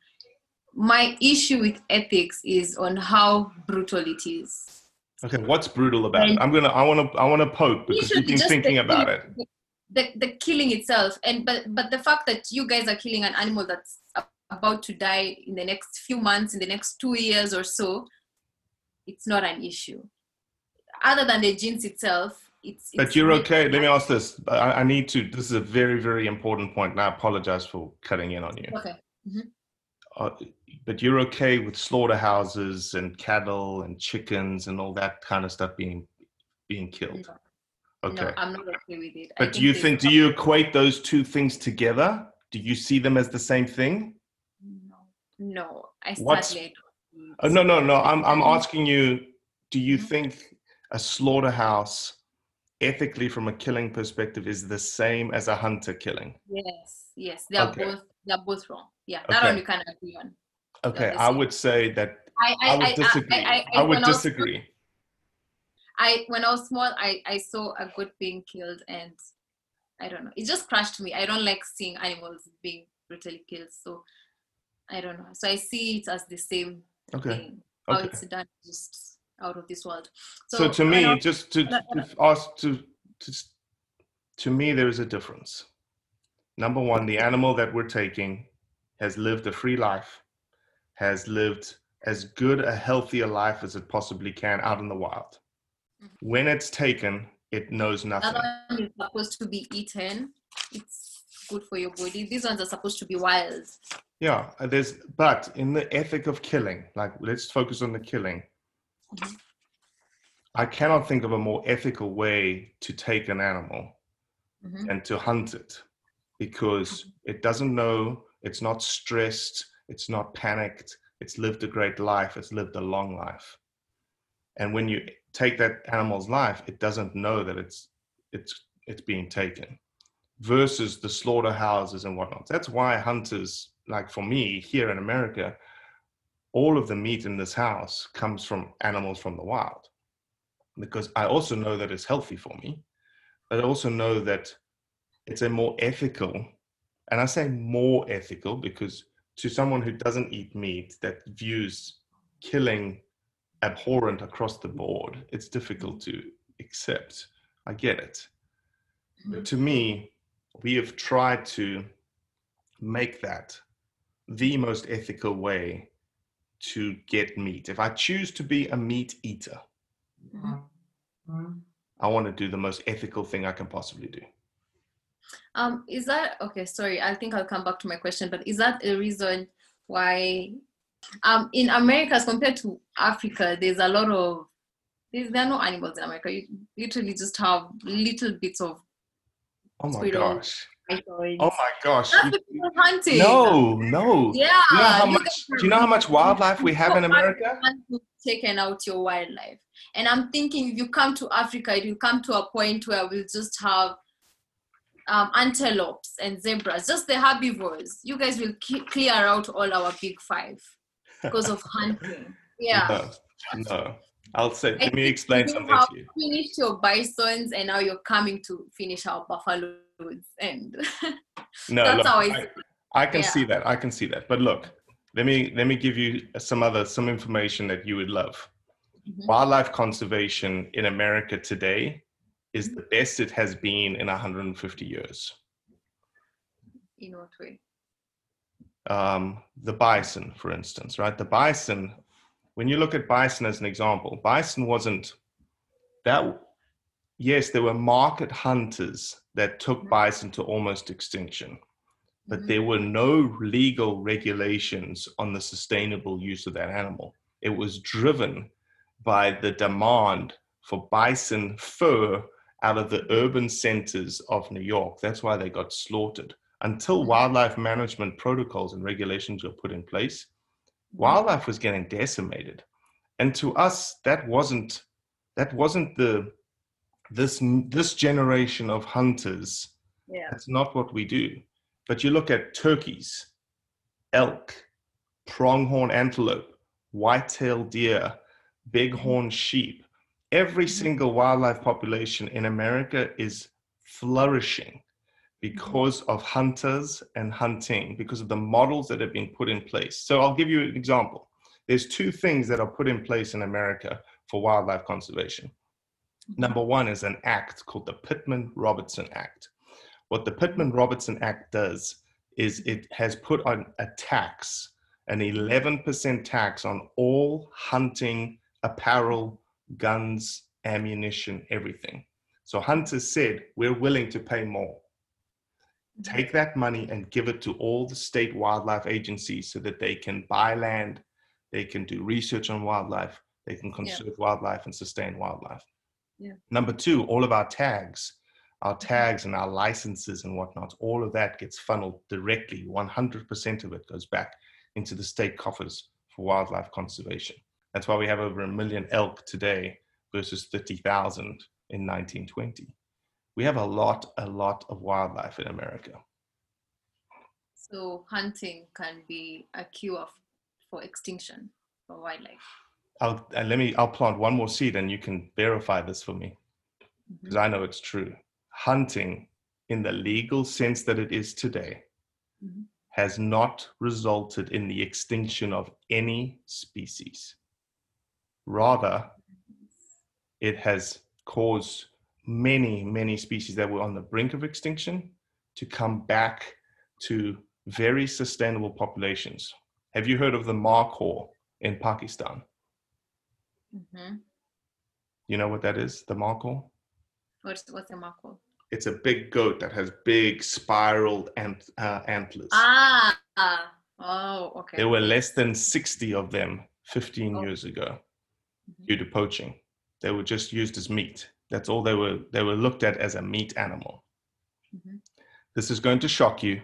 My issue with ethics is on how brutal it is. Okay, what's brutal about it? I'm gonna. I want to. I want to poke because you've been thinking the about it. The, the killing itself, and but but the fact that you guys are killing an animal that's about to die in the next few months, in the next two years or so, it's not an issue. Other than the genes itself, it's. But it's you're okay. Let me ask this. I, I need to. This is a very, very important point, and I apologize for cutting in on you. Okay. Mhm. Uh, but you're okay with slaughterhouses and cattle and chickens and all that kind of stuff being being killed. Okay. No, I'm not okay with it. But do you think? Do you equate those two things together? Do you see them as the same thing? No. No, I What's- sadly Oh, no, no, no. I'm I'm asking you. Do you think a slaughterhouse, ethically from a killing perspective, is the same as a hunter killing? Yes, yes, they are Okay. both they are both wrong. Yeah, that Okay. one we can agree on. Okay, I would say that I I, I would disagree. I, I, I would when I was- disagree. I when I was small, I I saw a goat being killed, and I don't know. It just crushed me. I don't like seeing animals being brutally killed, so I don't know. So I see it as the same Okay. thing. How Okay. it's done, just out of this world. So, to me, just to, when I- when I- to ask to, to to me, there is a difference. Number one, the animal that we're taking has lived a free life, has lived as good a healthier life as it possibly can out in the wild. When it's taken, it knows nothing. That one is supposed to be eaten. It's good for your body. These ones are supposed to be wild. Yeah, uh, there's but in the ethic of killing, like let's focus on the killing. I cannot think of a more ethical way to take an animal Mhm. and to hunt it because it doesn't know, it's not stressed, it's not panicked, it's lived a great life, it's lived a long life. And when you take that animal's life, it doesn't know that it's it's it's being taken versus the slaughterhouses and whatnot. That's why hunters, like for me here in America, all of the meat in this house comes from animals from the wild. Because I also know that it's healthy for me, but I also know that it's a more ethical, and I say more ethical because to someone who doesn't eat meat that views killing abhorrent across the board, it's difficult to accept. I get it. But mm-hmm. to me, we have tried to make that the most ethical way to get meat. If I choose to be a meat eater, I want to do the most ethical thing I can possibly do. Um, is that okay? Sorry, I think I'll come back to my question. But is that a reason why, um, in America as compared to Africa, there's a lot of there's, there are no animals in America. You literally just have little bits of Oh my squirrels, gosh. Oh my gosh. That's You- hunting. No, no. Yeah. Do you know how you much do you know how much wildlife we have in America? Taken out your wildlife, and I'm thinking if you come to Africa, it will come to a point where we'll just have um, antelopes and zebras, just the herbivores. You guys will clear out all our big five because of hunting. Yeah. No, no. I'll say, let me explain you something to you. finished your bisons, and now you're coming to finish our buffaloes, and No, that's look, how I. I, can yeah. see that. I can see that. But look, let me let me give you some other some information that you would love. Mhm. Wildlife conservation in America today is Mm-hmm. the best it has been in 150 years. In what way? um, the bison, for instance, right? The bison, when you look at bison as an example, bison wasn't that. Yes, there were market hunters that took mm-hmm. bison to almost extinction, but mm-hmm. there were no legal regulations on the sustainable use of that animal. It was driven by the demand for bison fur out of the mm-hmm. urban centers of New York. That's why they got slaughtered. Until wildlife management protocols and regulations were put in place, wildlife was getting decimated. And to us, that wasn't that wasn't the this this generation of hunters. Yeah. That's not what we do. But you look at turkeys, elk, pronghorn antelope, white-tailed deer, bighorn mm-hmm. sheep. Every mm-hmm. single wildlife population in America is flourishing mm-hmm. because of hunters and hunting, because of the models that have been put in place. So I'll give you an example. There's two things that are put in place in America for wildlife conservation. Number one is an act called the Pittman Robertson Act. What the Pittman Robertson Act does is it has put on a tax, an 11% tax on all hunting apparel, guns, ammunition, everything. So hunters said, we're willing to pay more. Mm-hmm. Take that money and give it to all the state wildlife agencies so that they can buy land, they can do research on wildlife, they can conserve wildlife and sustain wildlife. Yeah. Number two, all of our tags, our mm-hmm. tags and our licenses and whatnot, all of that gets funneled directly. 100% of it goes back into the state coffers for wildlife conservation. That's why we have over a million elk today versus 30,000 in 1920. We have a lot, a lot of wildlife in America. So hunting can be a cure for extinction for wildlife. I'll, and let me, I'll plant one more seed and you can verify this for me because I know it's true. Hunting in the legal sense that it is today Mhm. has not resulted in the extinction of any species. Rather, it has caused many, many species that were on the brink of extinction to come back to very sustainable populations. Have you heard of the markhor in Pakistan? Hmm You know what that is, the markhor? What's what's the markhor? It's a big goat that has big spiraled ant, uh, antlers. Ah, oh, okay. There were less than 60 of them 15 Oh. years ago due to poaching. They were just used as meat. That's all they were. They were looked at as a meat animal. Mhm. This is going to shock you.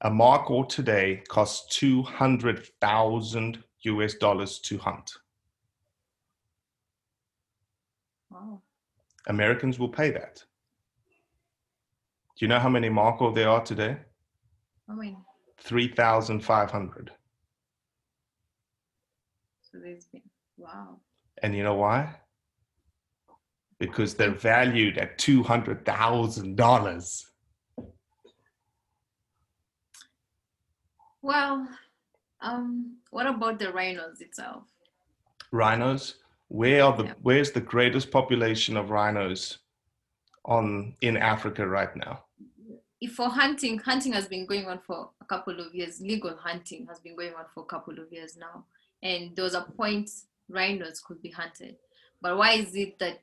A markhor today costs 200,000 US dollars to hunt. Wow. Americans will pay that. Do you know how many markhor there are today? I mean, 3,500. so there's been wow. And you know why? Because they're valued at $200,000. Well, um, what about the rhinos itself? Rhinos, where are the Yeah. where's the greatest population of rhinos on in Africa right now? If for hunting, hunting has been going on for a couple of years. Legal hunting has been going on for a couple of years now, and there was a point rhinos could be hunted. But why is it that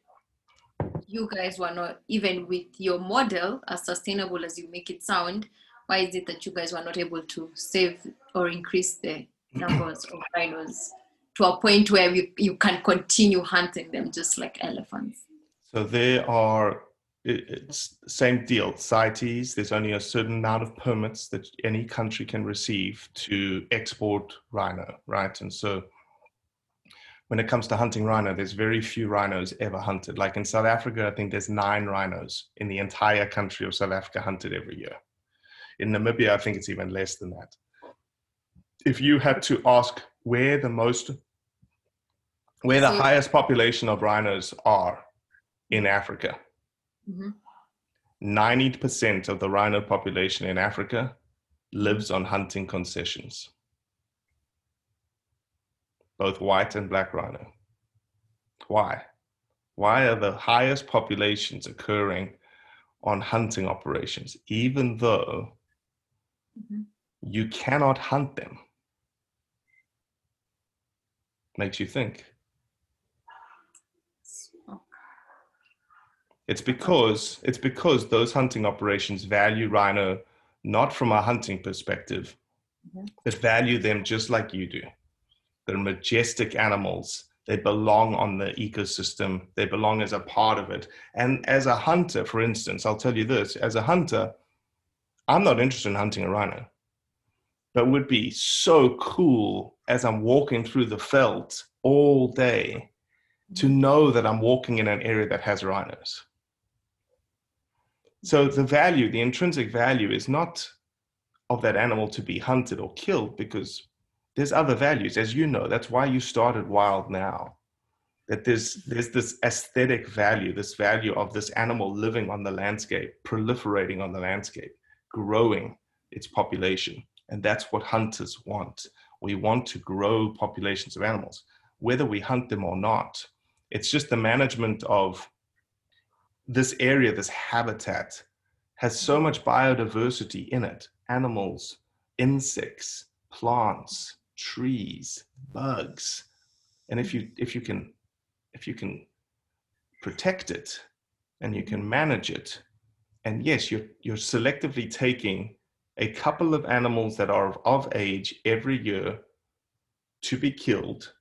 you guys were not even with your model as sustainable as you make it sound? Why is it that you guys were not able to save or increase the numbers of rhinos to a point where you, you can continue hunting them just like elephants? So they are it- it's same deal. CITES, there's only a certain amount of permits that any country can receive to export rhino, right? And so when it comes to hunting rhino, there's very few rhinos ever hunted. Like in South Africa, I think there's nine rhinos in the entire country of South Africa hunted every year. In Namibia, I think it's even less than that. If you had to ask where the most, where the So- highest population of rhinos are in Africa, Mhm. 90% of the rhino population in Africa lives on hunting concessions, both white and black rhino. Why? Why are the highest populations occurring on hunting operations, even though Mhm. you cannot hunt them? Makes you think. It's because it's because those hunting operations value rhino not from a hunting perspective, Mhm. but value them just like you do. They're majestic animals. They belong on the ecosystem. They belong as a part of it. And as a hunter, for instance, I'll tell you this as a hunter, I'm not interested in hunting a rhino, but it would be so cool as I'm walking through the veldt all day to know that I'm walking in an area that has rhinos. So the value, the intrinsic value is not of that animal to be hunted or killed because there's other values as you know. That's why you started wild now. That there's there's this aesthetic value this value of this animal living on the landscape proliferating on the landscape growing its population. And that's what hunters want. We want to grow populations of animals. Whether we hunt them or not it's just the management of this area this habitat has so much biodiversity in it animals insects plants trees, bugs. And if you if you can if you can protect it and you can manage it, and yes, you're you're selectively taking a couple of animals that are of age every year to be killed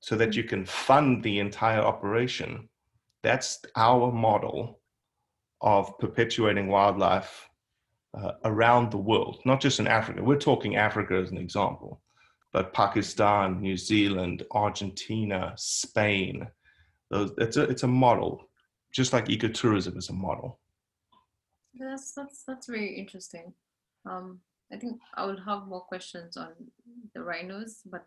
so that mm. you can fund the entire operation. That's our model of perpetuating wildlife uh, around the world, not just in Africa. We're talking Africa as an example but Pakistan, New Zealand, Argentina, Spain, those, it's a it's a model, just like ecotourism is a model. That's that's that's very interesting. Um, I think I will have more questions on the rhinos, but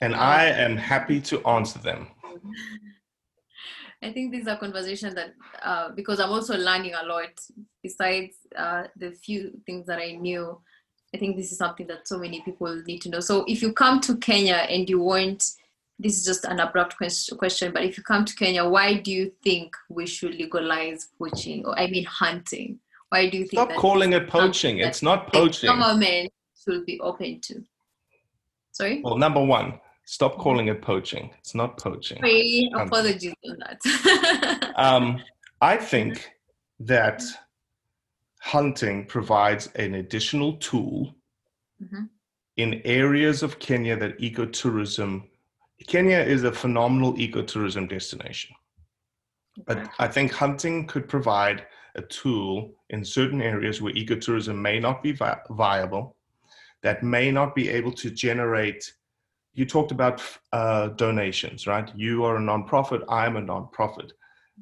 and I am happy to answer them. I think this is a conversation that uh, because I'm also learning a lot besides uh, the few things that I knew. I think this is something that so many people need to know. So if you come to Kenya and you want, this is just an abrupt question, but if you come to Kenya, why do you think we should legalize poaching, or I mean hunting? Why do you think? Stop calling it poaching. It's not poaching. Government should be open to. Sorry. Well, number one, stop calling it poaching. It's not poaching. Sorry, apologies on that. um, I think that hunting provides an additional tool mm-hmm. in areas of Kenya that ecotourism. Kenya is a phenomenal ecotourism destination. But I think hunting could provide a tool in certain areas where ecotourism may not be vi- viable, that may not be able to generate. You talked about uh, donations, right? You are a nonprofit, I'm a nonprofit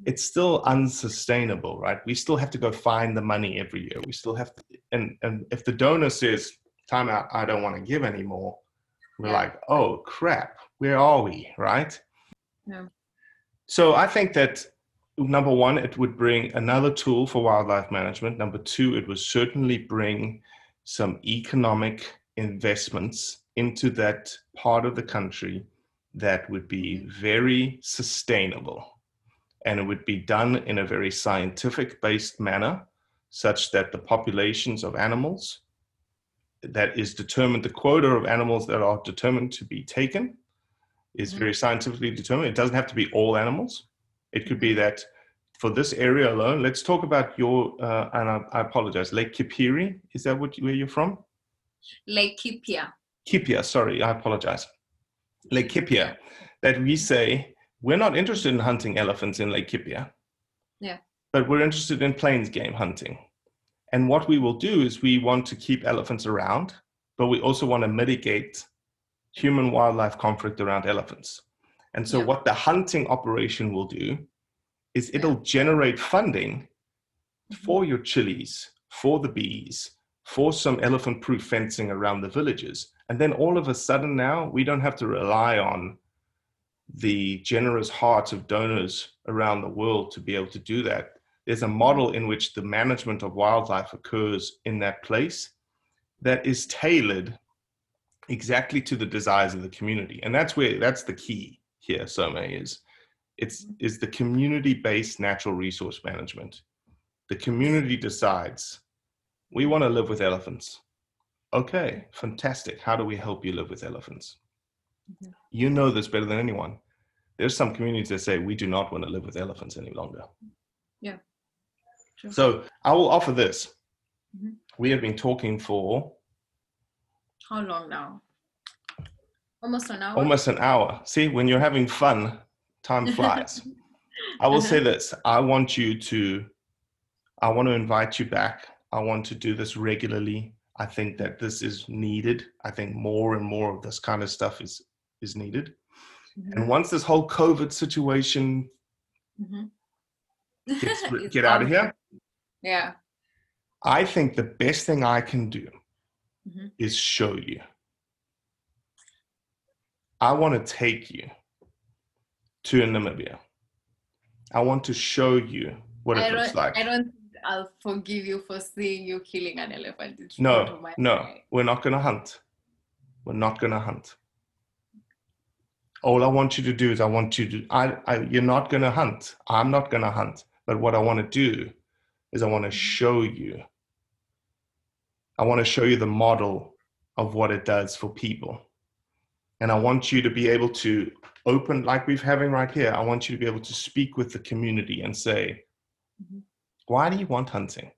it's still unsustainable, right? We still have to go find the money every year. We still have to, and and if the donor says, "Time out, I don't want to give anymore," we're yeah. like, "Oh crap, where are we?" Right? Yeah. So I think that number one, it would bring another tool for wildlife management. Number two, it would certainly bring some economic investments into that part of the country that would be very sustainable. And it would be done in a very scientific based manner such that the populations of animals that is determined the quota of animals that are determined to be taken is mm-hmm. very scientifically determined. It doesn't have to be all animals. It could be mm-hmm. that for this area alone let's talk about your uh, and I, I, apologize lake kipiri is that what where you're from? Laikipia kipia sorry i apologize Laikipia that we say we're not interested in hunting elephants in Laikipia. Yeah. But we're interested in plains game hunting. And what we will do is we want to keep elephants around, but we also want to mitigate human wildlife conflict around elephants. And so, yeah. what the hunting operation will do is it'll yeah. generate funding mm-hmm. for your chilies, for the bees, for some elephant proof fencing around the villages. And then all of a sudden now, we don't have to rely on the generous hearts of donors around the world to be able to do that. There's a model in which the management of wildlife occurs in that place that is tailored exactly to the desires of the community. And that's where that's the key here, Some is it's is the community-based natural resource management. The community decides we want to live with elephants. Okay, fantastic. How do we help you live with elephants? Mm-hmm. You know this better than anyone. There's some communities that say we do not want to live with elephants any longer. Yeah. True. So I will offer this. Mm-hmm. We have been talking for how long now? Almost an hour. Almost an hour. See, when you're having fun, time flies. I will say this I want you to, I want to invite you back. I want to do this regularly. I think that this is needed. I think more and more of this kind of stuff is is needed. Mm-hmm. And once this whole COVID situation Mhm. gets, get out of here, Yeah. I think the best thing I can do Mhm. is show you. I want to take you to Namibia. I want to show you what it looks like. I don't I'll forgive you for seeing you killing an elephant. front No, my no, we're not going to hunt. We're not going to hunt. All I want you to do is I want you to, I, I you're not going to hunt. I'm not going to hunt. But what I want to do is I want to show you. I want to show you the model of what it does for people. And I want you to be able to open, like we're having right here, I want you to be able to speak with the community and say, mm-hmm. Why do you want hunting?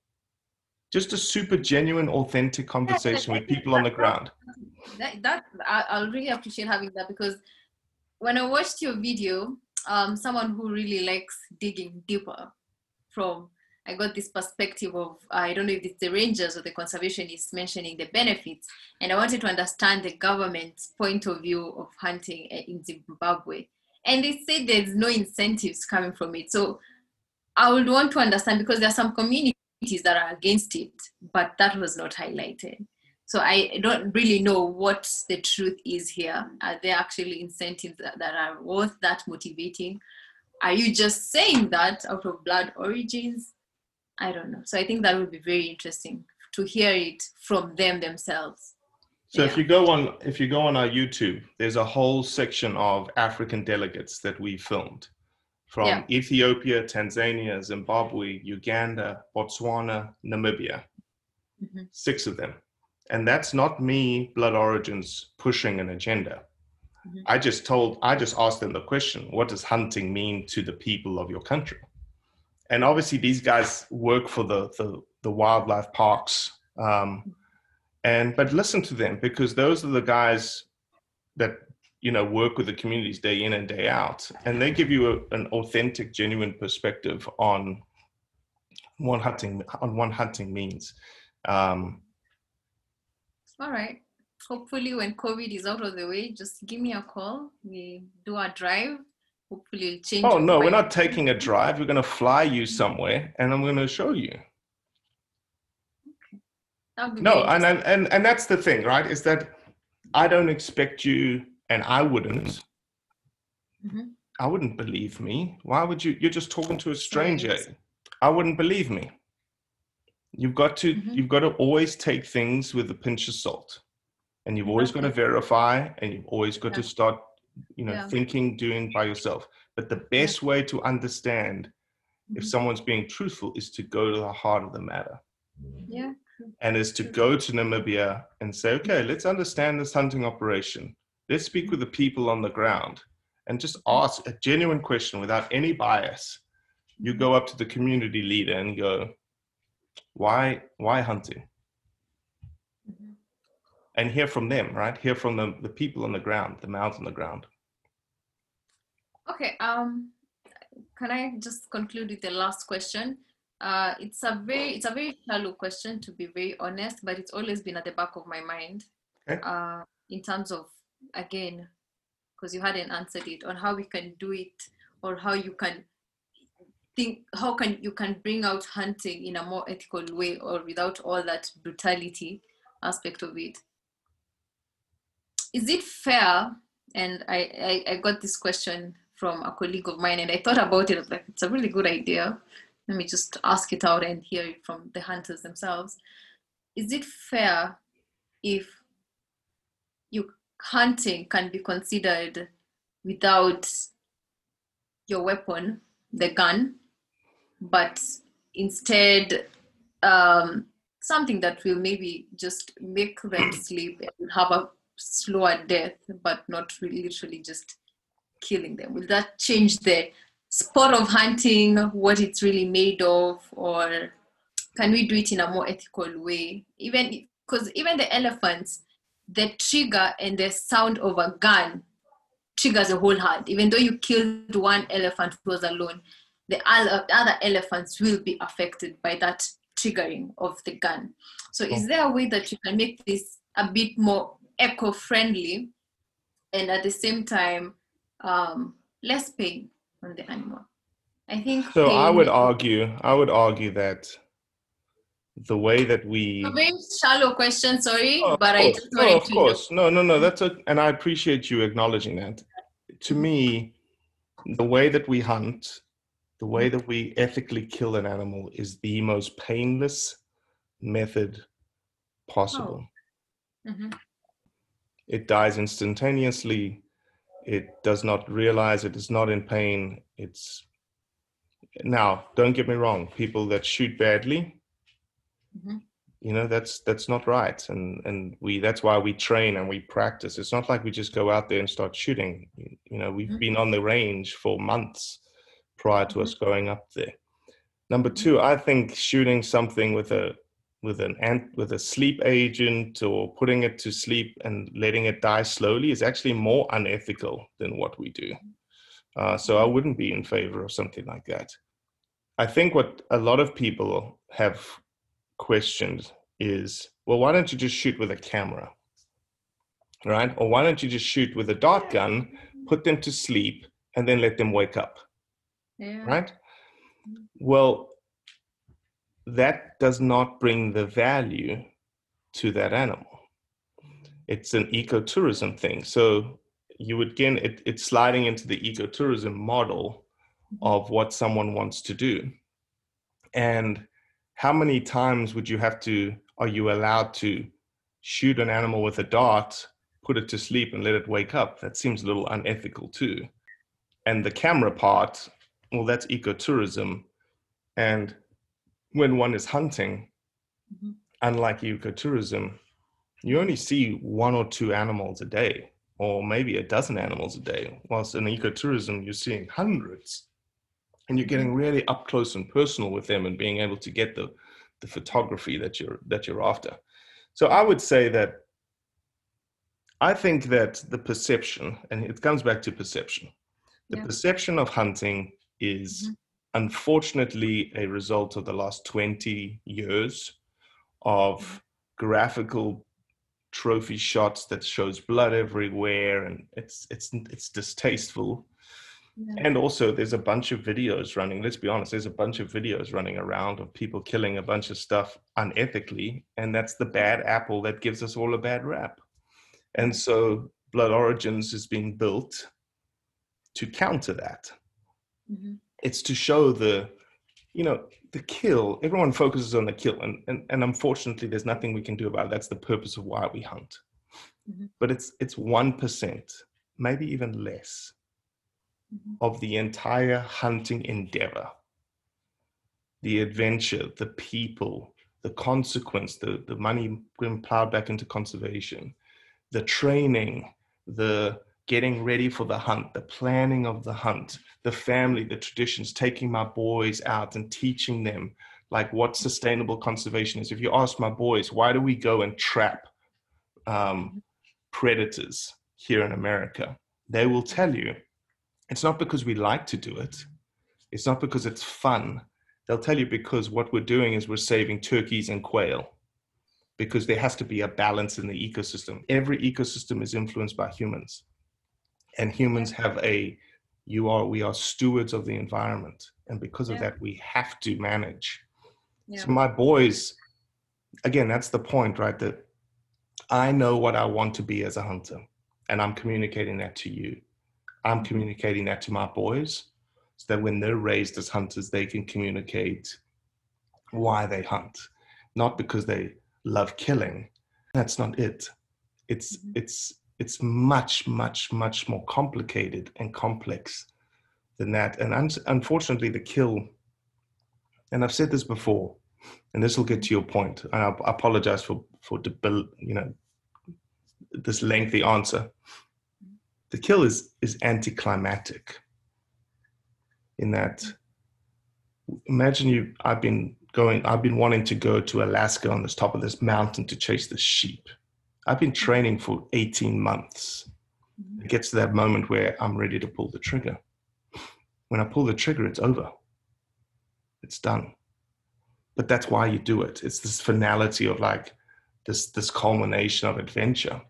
Just a super genuine, authentic conversation with people on the ground. that, that I, I'll really appreciate having that because when I watched your video, um, someone who really likes digging deeper from I got this perspective of I don't know if it's the rangers or the conservationists mentioning the benefits, and I wanted to understand the government's point of view of hunting in Zimbabwe. And they said there's no incentives coming from it. So I would want to understand because there are some communities that are against it, but that was not highlighted. So I don't really know what the truth is here. Are there actually incentives that, that are worth that motivating? Are you just saying that out of blood origins? I don't know. So I think that would be very interesting to hear it from them themselves. So if you go on if you go on our YouTube, there's a whole section of African delegates that we filmed from Yeah. Ethiopia, Tanzania, Zimbabwe, Uganda, Botswana, Namibia. Mhm. Six of them. And that's not me, Blood Origins, pushing an agenda. Mhm. I just told I just asked them the question, what does hunting mean to the people of your country? And obviously these guys work for the the, the wildlife parks. Um, and but listen to them because those are the guys that you know work with the communities day in and day out and they give you a, an authentic genuine perspective on what hunting on what hunting means um, All right. Hopefully, when COVID is out of the way, just give me a call. We do a drive. Hopefully, it'll change. oh no we're not taking a drive we're going to fly you somewhere and i'm going to show you be no and, and and and that's the thing right is that i don't expect you and i wouldn't Mhm. i wouldn't believe me why would you you're just talking to a stranger i wouldn't believe me you've got to Mm-hmm. you've got to always take things with a pinch of salt and you've always got to verify and you've always got to start you know Yeah. thinking doing by yourself but the best way to understand Mm-hmm. if someone's being truthful is to go to the heart of the matter Yeah. and is to go to Namibia and say, okay, Mm-hmm. let's understand this hunting operation. Let's speak with the people on the ground and just ask a genuine question without any bias. You go up to the community leader and go, why, why hunting? Mm-hmm. And hear from them, right? Hear from the, the people on the ground, the mouths on the ground. Okay. Um, can I just conclude with the last question? Uh, it's a very it's a very shallow question to be very honest, but it's always been at the back of my mind. Okay. Uh, in terms of again, because you hadn't answered it on how we can do it or how you can think how can you can bring out hunting in a more ethical way or without all that brutality aspect of it. Is it fair and I, I i got this question from a colleague of mine and i thought about it like it's a really good idea. Let me just ask it out and hear it from the hunters themselves. Is it fair if you hunting can be considered without your weapon the gun but instead um, something that will maybe just make them sleep and have a slower death, but not really literally just killing them. Will that change the sport of hunting, what it's really made of, or can we do it in a more ethical way? Even because even the elephants, the trigger and the sound of a gun triggers a whole herd. Even though you killed one elephant who was alone, the other, other elephants will be affected by that triggering of the gun. So, is there a way that you can make this a bit more eco-friendly and at the same time um, less pain on the animal? I think. So I would argue, I would argue that the way that we A very shallow question, sorry, Oh, but I course. just no, wanted of to course, no, no, no. That's a, and I appreciate you acknowledging that. To me, the way that we hunt, the way that we ethically kill an animal, is the most painless method possible. know. Mhm. It dies instantaneously. It does not realize it is not in pain. It's now. Don't get me wrong. People that shoot badly, Mhm. you know that's that's not right. And and we that's why we train and we practice. It's not like we just go out there and start shooting. You know we've mm-hmm. been on the range for months prior to mm-hmm. us going up there. Number mm-hmm. two i think shooting something with a with an ant with a sleep agent or putting it to sleep and letting it die slowly is actually more unethical than what we do. Uh, so i wouldn't be in favor of something like that. I think what a lot of people have questioned is well why don't you just shoot with a camera? Right? Or why don't you just shoot with a dart gun put them to sleep and then let them wake up? Yeah. right? Well that does not bring the value to that animal. It's an ecotourism thing. So you would again it, it's sliding into the ecotourism model mm-hmm. of what someone wants to do. And how many times would you have to are you allowed to shoot an animal with a dart put it to sleep and let it wake up? That seems a little unethical too. And the camera part well that's ecotourism. And when one is hunting mm-hmm. unlike ecotourism you only see one or two animals a day or maybe a dozen animals a day whilst in ecotourism you're seeing hundreds and you're getting mm. really up close and personal with them and being able to get the the photography that you're that you're after. So i would say that i think that the perception and it comes back to perception the Yeah. perception of hunting is mm-hmm. unfortunately a result of the last 20 years of mm-hmm. graphical trophy shots that shows blood everywhere and it's it's it's distasteful and also there's a bunch of videos running let's be honest there's a bunch of videos running around of people killing a bunch of stuff unethically and that's the bad apple that gives us all a bad rap. And so blood origins is being built to counter that. Mhm. it's to show the you know the kill everyone focuses on the kill and, and and unfortunately there's nothing we can do about it. That's the purpose of why we hunt. Mhm. but it's it's 1% maybe even less of the entire hunting endeavor. The adventure the people the consequence the the money being plowed back into conservation the training the getting ready for the hunt the planning of the hunt the family the traditions taking my boys out and teaching them like what sustainable conservation is. If you ask my boys why do we go and trap um, predators here in america? They will tell you it's not because we like to do it. It's not because it's fun. They'll tell you because what we're doing is we're saving turkeys and quail because there has to be a balance in the ecosystem. Every ecosystem is influenced by humans and humans have a you are we are stewards of the environment and because of Yeah. that we have to manage. Yeah. so my boys again that's the point right that i know what i want to be as a hunter and i'm communicating that to you i'm communicating that to my boys so that when they're raised as hunters they can communicate why they hunt not because they love killing. That's not it. It's mm-hmm. it's it's much much much more complicated and complex than that. And un- unfortunately the kill and i've said this before and this will get to your point and i I apologize for for debil- you know this lengthy answer the kill is is anticlimactic in that imagine you i've been going i've been wanting to go to alaska on this top of this mountain to chase the sheep I've been training for 18 months. Mm-hmm. It gets to that moment where I'm ready to pull the trigger. When I pull the trigger, it's over. It's done. But that's why you do it. It's this finality of like this this culmination of adventure.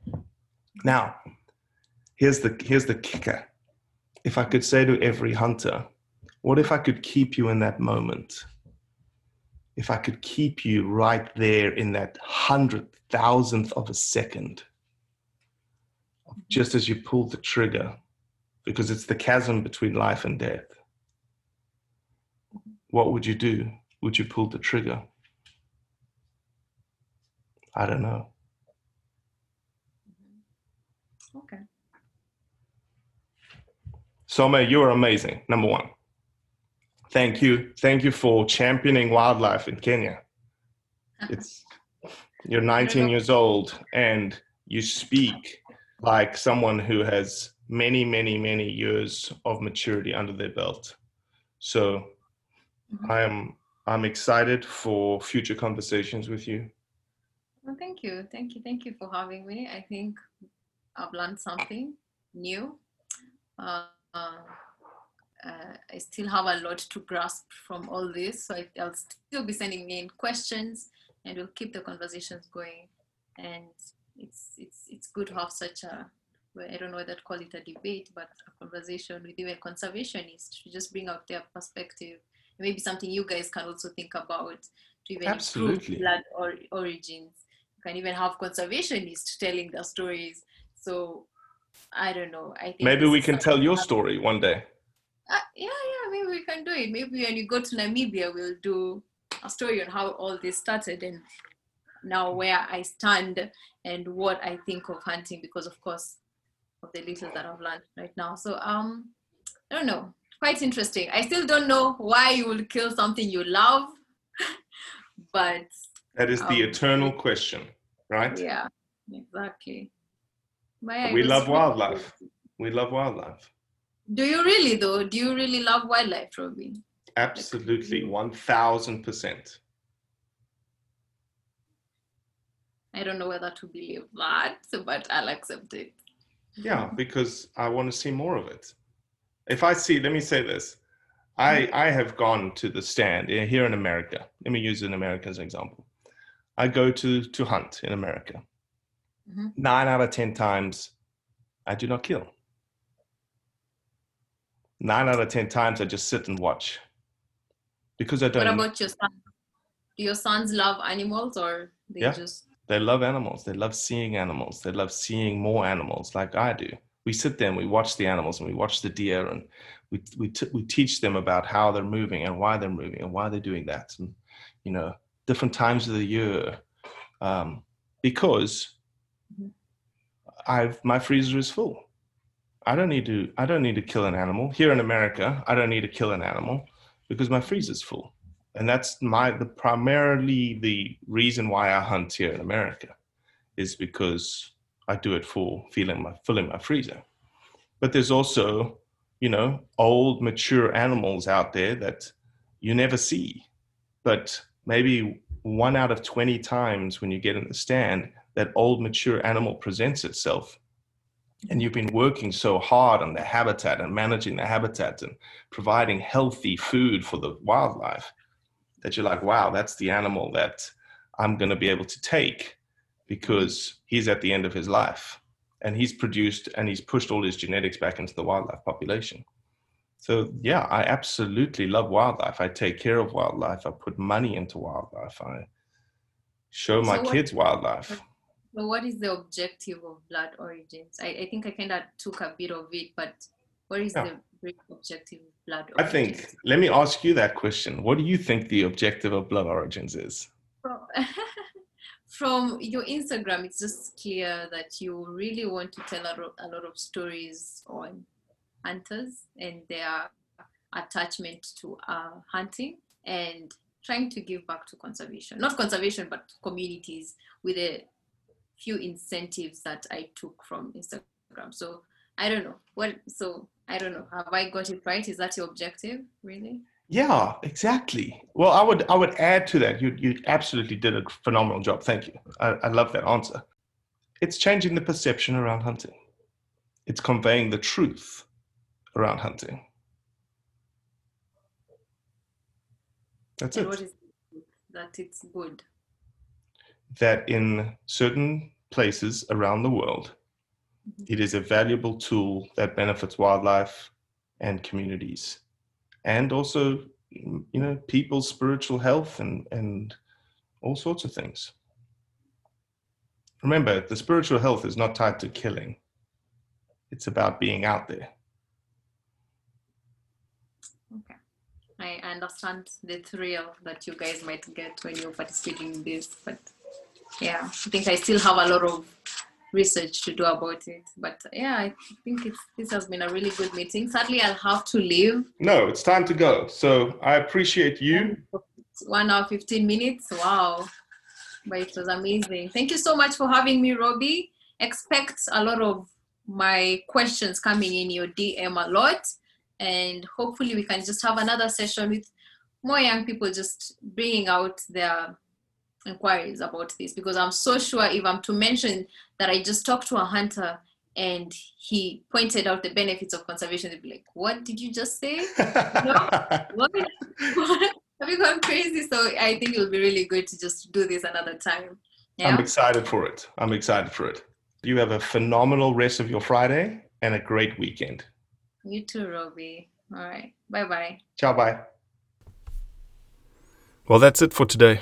Now, here's the here's the kicker. If I could say to every hunter, what if I could keep you in that moment? If I could keep you right there in that hundred thousandth of a second, just as you pull the trigger, because it's the chasm between life and death. What would you do? Would you pull the trigger? I don't know. Okay. Soma, you are amazing. Number one. Thank you. Thank you for championing wildlife in Kenya. It's you're 19 years old and you speak like someone who has many, many, many years of maturity under their belt. So I am I'm excited for future conversations with you. Well, thank you. Thank you. Thank you for having me. I think I've learned something new. Uh, uh, uh, I still have a lot to grasp from all this. So I, I'll still be sending in questions and we'll keep the conversations going. And it's, it's, it's good to have such a, well, I don't know whether to call it a debate, but a conversation with even conservationists to just bring out their perspective. Maybe something you guys can also think about to even Absolutely. improve blood or, origins. You can even have conservationists telling their stories. So I don't know. I think Maybe we can tell your story one day. uh, yeah, yeah, maybe we can do it. Maybe when you go to Namibia, we'll do a story on how all this started and now where I stand and what I think of hunting because, of course, of the little that I've learned right now. So, um, I don't know. Quite interesting. I still don't know why you would kill something you love, but That is the Um, eternal question, right? yeah, exactly. We love wildlife. We love wildlife. Do you really though? Do you really love wildlife, Robbie? Absolutely, 1000%. I don't know whether to believe that, but I'll accept it. Yeah, because I want to see more of it. If I see, let me say this. I, I have gone to the stand eh, here in America. Let me use in America as an example. I go to, to hunt in America. Mhm. Nine out of 10 times, I do not kill. Nine out of 10 times, I just sit and watch because I don't. What about your son? Do your sons love animals or they Yeah. just They love animals. They love seeing animals. They love seeing more animals like I do. We sit there and we watch the animals and we watch the deer and we, we, t- we teach them about how they're moving and why they're moving and why they're doing that. And, you know, different times of the year. Um, because I've, my freezer is full. I don't need to, I don't need to kill an animal here in America. I don't need to kill an animal because my freezer's full and that's my the primarily the reason why I hunt here in America is because I do it for feeling my filling my freezer. But there's also, you know, old mature animals out there that you never see. But maybe one out of 20 times when you get in the stand, that old mature animal presents itself. And you've been working so hard on the habitat and managing the habitat and providing healthy food for the wildlife that you're like, wow, that's the animal that I'm going to be able to take because he's at the end of his life and he's produced and he's pushed all his genetics back into the wildlife population. So, yeah, I absolutely love wildlife. I take care of wildlife. I put money into wildlife. I show my So what- kids wildlife. So what is the objective of blood origins? I, I think I kind of took a bit of it, but what is Yeah. the brief objective of blood I think, let me ask you that question. What do you think the objective of Blood Origins is? From- from your Instagram, it's just clear that you really want to tell a lot of stories on hunters and their attachment to uh, hunting and trying to give back to conservation. Not conservation, but communities with a few incentives that I took from Instagram. So I don't know what. So I don't know. Have I got it right? Is that your objective, really? Yeah, exactly. Well, I would I would add to that. You you absolutely did a phenomenal job. Thank you. I, I love that answer. it's changing the perception around hunting. It's conveying the truth around hunting. That's and it. what is that it's good. That in certain places around the world, it is a valuable tool that benefits wildlife and communities, and also, mm, you know, people's spiritual health and and all sorts of things. Remember, the spiritual health is not tied to killing. It's about being out there. Okay. I understand the thrill that you guys might get when you're participating in this, but yeah, I think I still have a lot of research to do about it. But yeah, I think it's, this has been a really good meeting. Sadly, I'll have to leave. No, it's time to go. So I appreciate you. One hour, 15 minutes. Wow. But it was amazing. Thank you so much for having me, Robbie. Expect a lot of my questions coming in your DM a lot. And hopefully, we can just have another session with more young people just bringing out their inquiries about this because I'm so sure if I'm to mention that I just talked to a hunter and he pointed out the benefits of conservation, they'd be like, What did you just say? no? What? Have you gone crazy? So I think it'll be really good to just do this another time. Yeah. I'm excited for it. I'm excited for it. You have a phenomenal rest of your Friday and a great weekend. You too, Robbie. All right. Bye bye. Ciao, bye. Well, that's it for today.